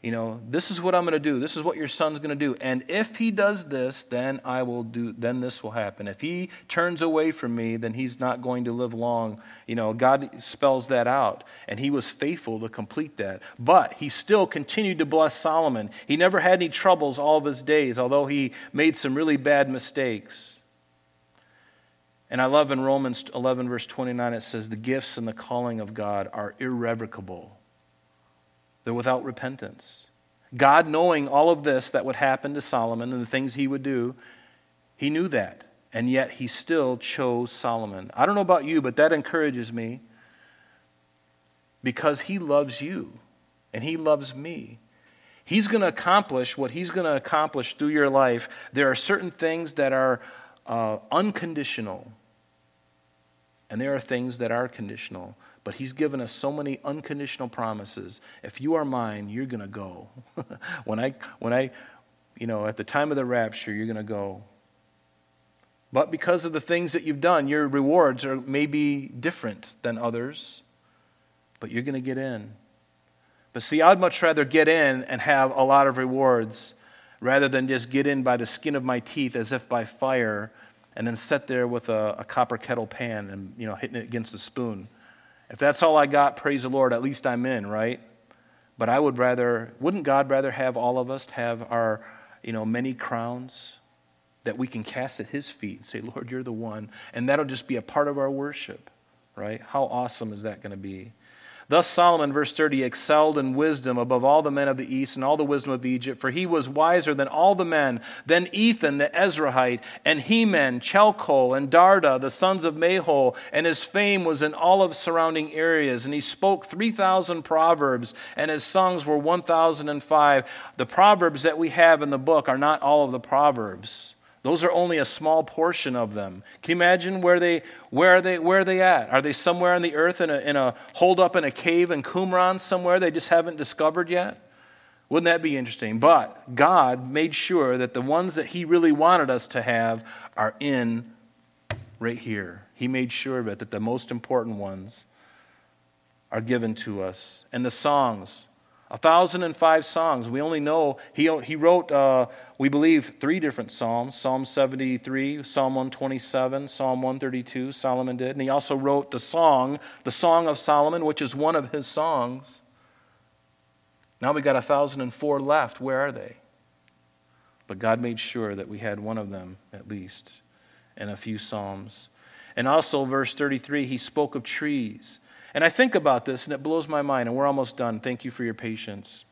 You know, this is what I'm going to do. This is what your son's going to do. And if he does this, then I will do then this will happen. If he turns away from me, then he's not going to live long. You know, God spells that out, and he was faithful to complete that. But he still continued to bless Solomon. He never had any troubles all of his days, although he made some really bad mistakes. And I love in Romans 11 verse 29 it says the gifts and the calling of God are irrevocable they're without repentance. God, knowing all of this that would happen to Solomon and the things he would do, he knew that. And yet he still chose Solomon. I don't know about you, but that encourages me because he loves you and he loves me. He's going to accomplish what he's going to accomplish through your life. There are certain things that are uh, unconditional, and there are things that are conditional. But he's given us so many unconditional promises. If you are mine, you're going to go. when I when I you know, at the time of the rapture, you're going to go. But because of the things that you've done, your rewards are maybe different than others, but you're going to get in. But see, I'd much rather get in and have a lot of rewards rather than just get in by the skin of my teeth as if by fire and then sit there with a, a copper kettle pan and, you know, hitting it against a spoon. If that's all I got, praise the Lord, at least I'm in, right? But I would rather, wouldn't God rather have all of us have our, you know, many crowns that we can cast at His feet and say, Lord, you're the one. And that'll just be a part of our worship, right? How awesome is that going to be? Thus Solomon, verse 30, excelled in wisdom above all the men of the east and all the wisdom of Egypt, for he was wiser than all the men, than Ethan the Ezrahite, and Heman, Chalcol, and Darda, the sons of Mahol, and his fame was in all of surrounding areas. And he spoke 3,000 proverbs, and his songs were 1,005. The proverbs that we have in the book are not all of the proverbs. Those are only a small portion of them. Can you imagine where they where are they where are they at? Are they somewhere on the earth in a, in a hold up in a cave in Qumran somewhere they just haven't discovered yet? Wouldn't that be interesting? But God made sure that the ones that He really wanted us to have are in right here. He made sure of it, that the most important ones are given to us. And the songs, a thousand and five songs. We only know he, he wrote, uh, we believe, three different psalms Psalm 73, Psalm 127, Psalm 132, Solomon did. And he also wrote the song, the Song of Solomon, which is one of his songs. Now we got a thousand and four left. Where are they? But God made sure that we had one of them at least, and a few psalms. And also, verse 33, he spoke of trees. And I think about this and it blows my mind, and we're almost done. Thank you for your patience.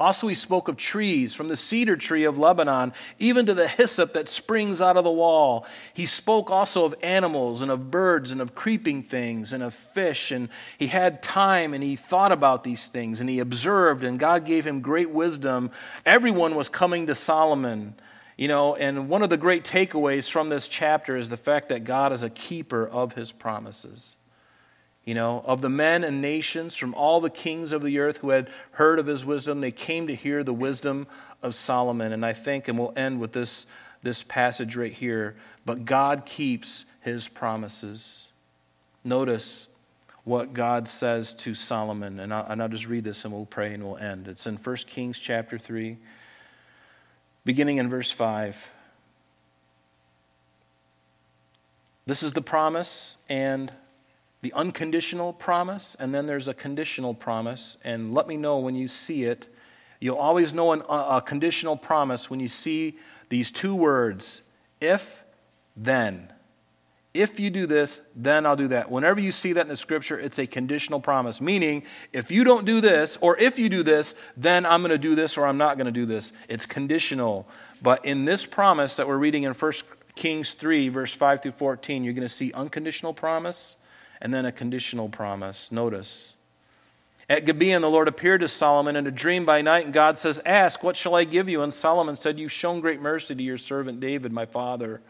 Also, he spoke of trees, from the cedar tree of Lebanon, even to the hyssop that springs out of the wall. He spoke also of animals and of birds and of creeping things and of fish. And he had time and he thought about these things and he observed, and God gave him great wisdom. Everyone was coming to Solomon. You know, and one of the great takeaways from this chapter is the fact that God is a keeper of his promises you know, of the men and nations from all the kings of the earth who had heard of his wisdom, they came to hear the wisdom of Solomon. And I think, and we'll end with this, this passage right here, but God keeps his promises. Notice, what God says to Solomon. And I'll, and I'll just read this and we'll pray and we'll end. It's in 1 Kings chapter 3, beginning in verse 5. This is the promise and the unconditional promise, and then there's a conditional promise. And let me know when you see it. You'll always know an, a conditional promise when you see these two words if, then. If you do this, then I'll do that. Whenever you see that in the scripture, it's a conditional promise, meaning if you don't do this, or if you do this, then I'm going to do this, or I'm not going to do this. It's conditional. But in this promise that we're reading in 1 Kings 3, verse 5 through 14, you're going to see unconditional promise and then a conditional promise. Notice. At Gibeon, the Lord appeared to Solomon in a dream by night, and God says, Ask, what shall I give you? And Solomon said, You've shown great mercy to your servant David, my father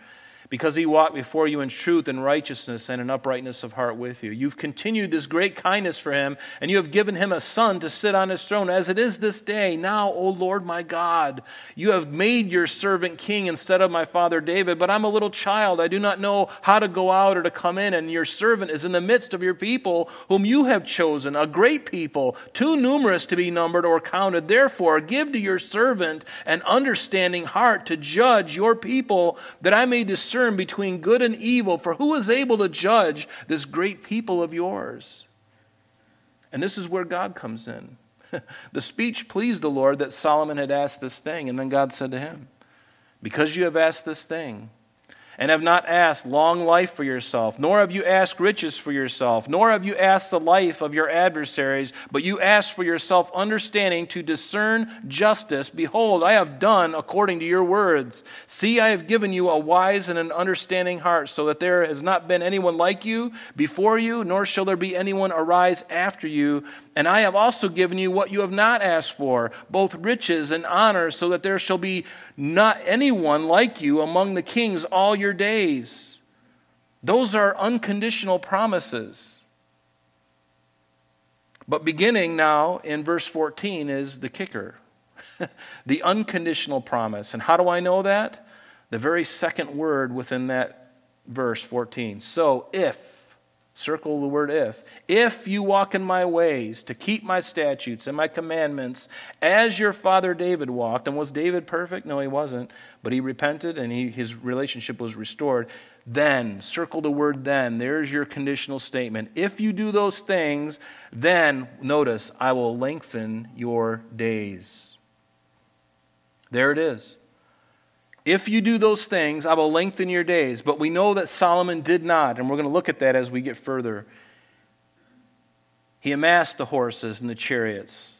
because he walked before you in truth and righteousness and in uprightness of heart with you. You've continued this great kindness for him, and you have given him a son to sit on his throne, as it is this day. Now, O Lord my God, you have made your servant king instead of my father David, but I'm a little child. I do not know how to go out or to come in, and your servant is in the midst of your people, whom you have chosen, a great people, too numerous to be numbered or counted. Therefore, give to your servant an understanding heart to judge your people, that I may discern discern between good and evil, for who is able to judge this great people of yours? And this is where God comes in. the speech pleased the Lord that Solomon had asked this thing, and then God said to him, Because you have asked this thing, and have not asked long life for yourself, nor have you asked riches for yourself, nor have you asked the life of your adversaries, but you asked for yourself understanding to discern justice. Behold, I have done according to your words. See, I have given you a wise and an understanding heart, so that there has not been anyone like you before you, nor shall there be anyone arise after you. And I have also given you what you have not asked for, both riches and honor, so that there shall be not anyone like you among the kings all your days. Those are unconditional promises. But beginning now in verse 14 is the kicker the unconditional promise. And how do I know that? The very second word within that verse 14. So if Circle the word if. If you walk in my ways to keep my statutes and my commandments as your father David walked, and was David perfect? No, he wasn't. But he repented and he, his relationship was restored. Then, circle the word then. There's your conditional statement. If you do those things, then, notice, I will lengthen your days. There it is. If you do those things, I will lengthen your days. But we know that Solomon did not, and we're going to look at that as we get further. He amassed the horses and the chariots,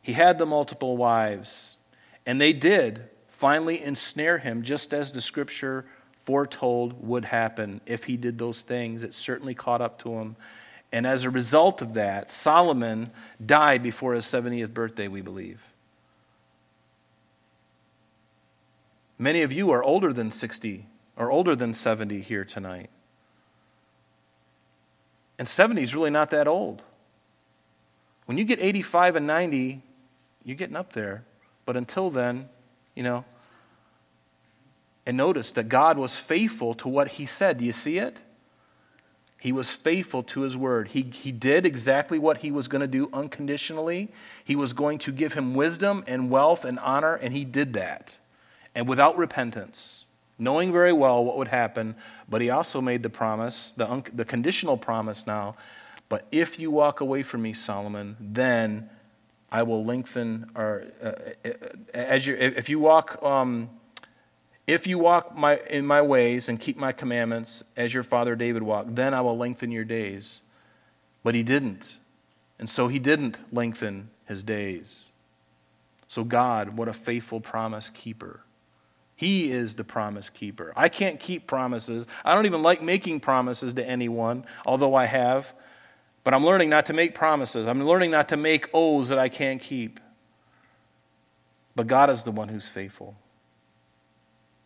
he had the multiple wives, and they did finally ensnare him, just as the scripture foretold would happen if he did those things. It certainly caught up to him. And as a result of that, Solomon died before his 70th birthday, we believe. Many of you are older than 60 or older than 70 here tonight. And 70 is really not that old. When you get 85 and 90, you're getting up there. But until then, you know, and notice that God was faithful to what he said. Do you see it? He was faithful to his word. He, he did exactly what he was going to do unconditionally. He was going to give him wisdom and wealth and honor, and he did that and without repentance, knowing very well what would happen. But he also made the promise, the, un- the conditional promise now. But if you walk away from me, Solomon, then I will lengthen, or uh, uh, as you, if you walk, um, if you walk my, in my ways and keep my commandments as your father David walked, then I will lengthen your days. But he didn't. And so he didn't lengthen his days. So, God, what a faithful promise keeper. He is the promise keeper. I can't keep promises. I don't even like making promises to anyone, although I have. But I'm learning not to make promises. I'm learning not to make oaths that I can't keep. But God is the one who's faithful.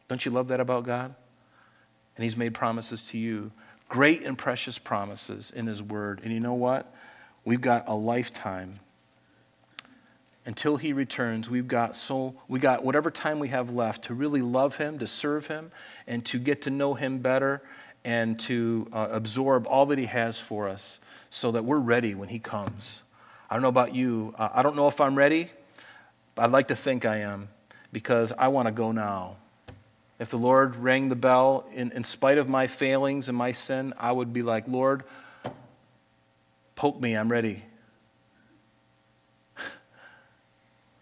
Don't you love that about God? And He's made promises to you, great and precious promises in His Word. And you know what? We've got a lifetime until he returns, we've got so we got whatever time we have left to really love him, to serve him, and to get to know him better and to uh, absorb all that He has for us so that we're ready when He comes. I don't know about you. I don't know if I'm ready. I'd like to think I am because I want to go now. If the Lord rang the bell, in, in spite of my failings and my sin, I would be like, Lord, poke me, I'm ready.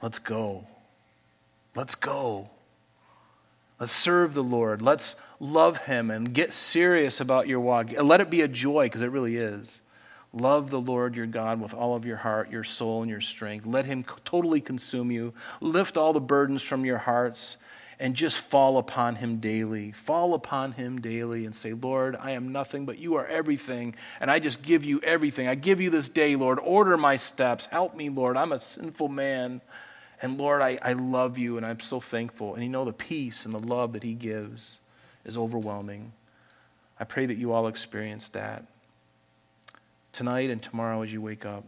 Let's go. Let's go. Let's serve the Lord. Let's love Him and get serious about your walk. Let it be a joy, because it really is. Love the Lord your God with all of your heart, your soul, and your strength. Let Him totally consume you. Lift all the burdens from your hearts and just fall upon Him daily. Fall upon Him daily and say, Lord, I am nothing, but you are everything. And I just give you everything. I give you this day, Lord. Order my steps. Help me, Lord. I'm a sinful man. And Lord, I, I love you and I'm so thankful. And you know, the peace and the love that He gives is overwhelming. I pray that you all experience that tonight and tomorrow as you wake up.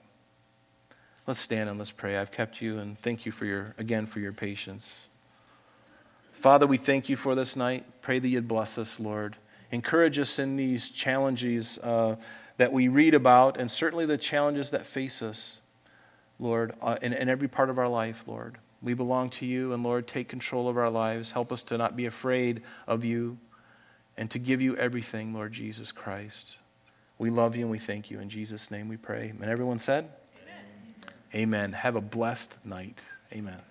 Let's stand and let's pray. I've kept you and thank you for your, again, for your patience. Father, we thank you for this night. Pray that you'd bless us, Lord. Encourage us in these challenges uh, that we read about and certainly the challenges that face us. Lord, uh, in, in every part of our life, Lord. We belong to you, and Lord, take control of our lives. Help us to not be afraid of you and to give you everything, Lord Jesus Christ. We love you and we thank you. In Jesus' name we pray. And everyone said, Amen. Amen. Have a blessed night. Amen.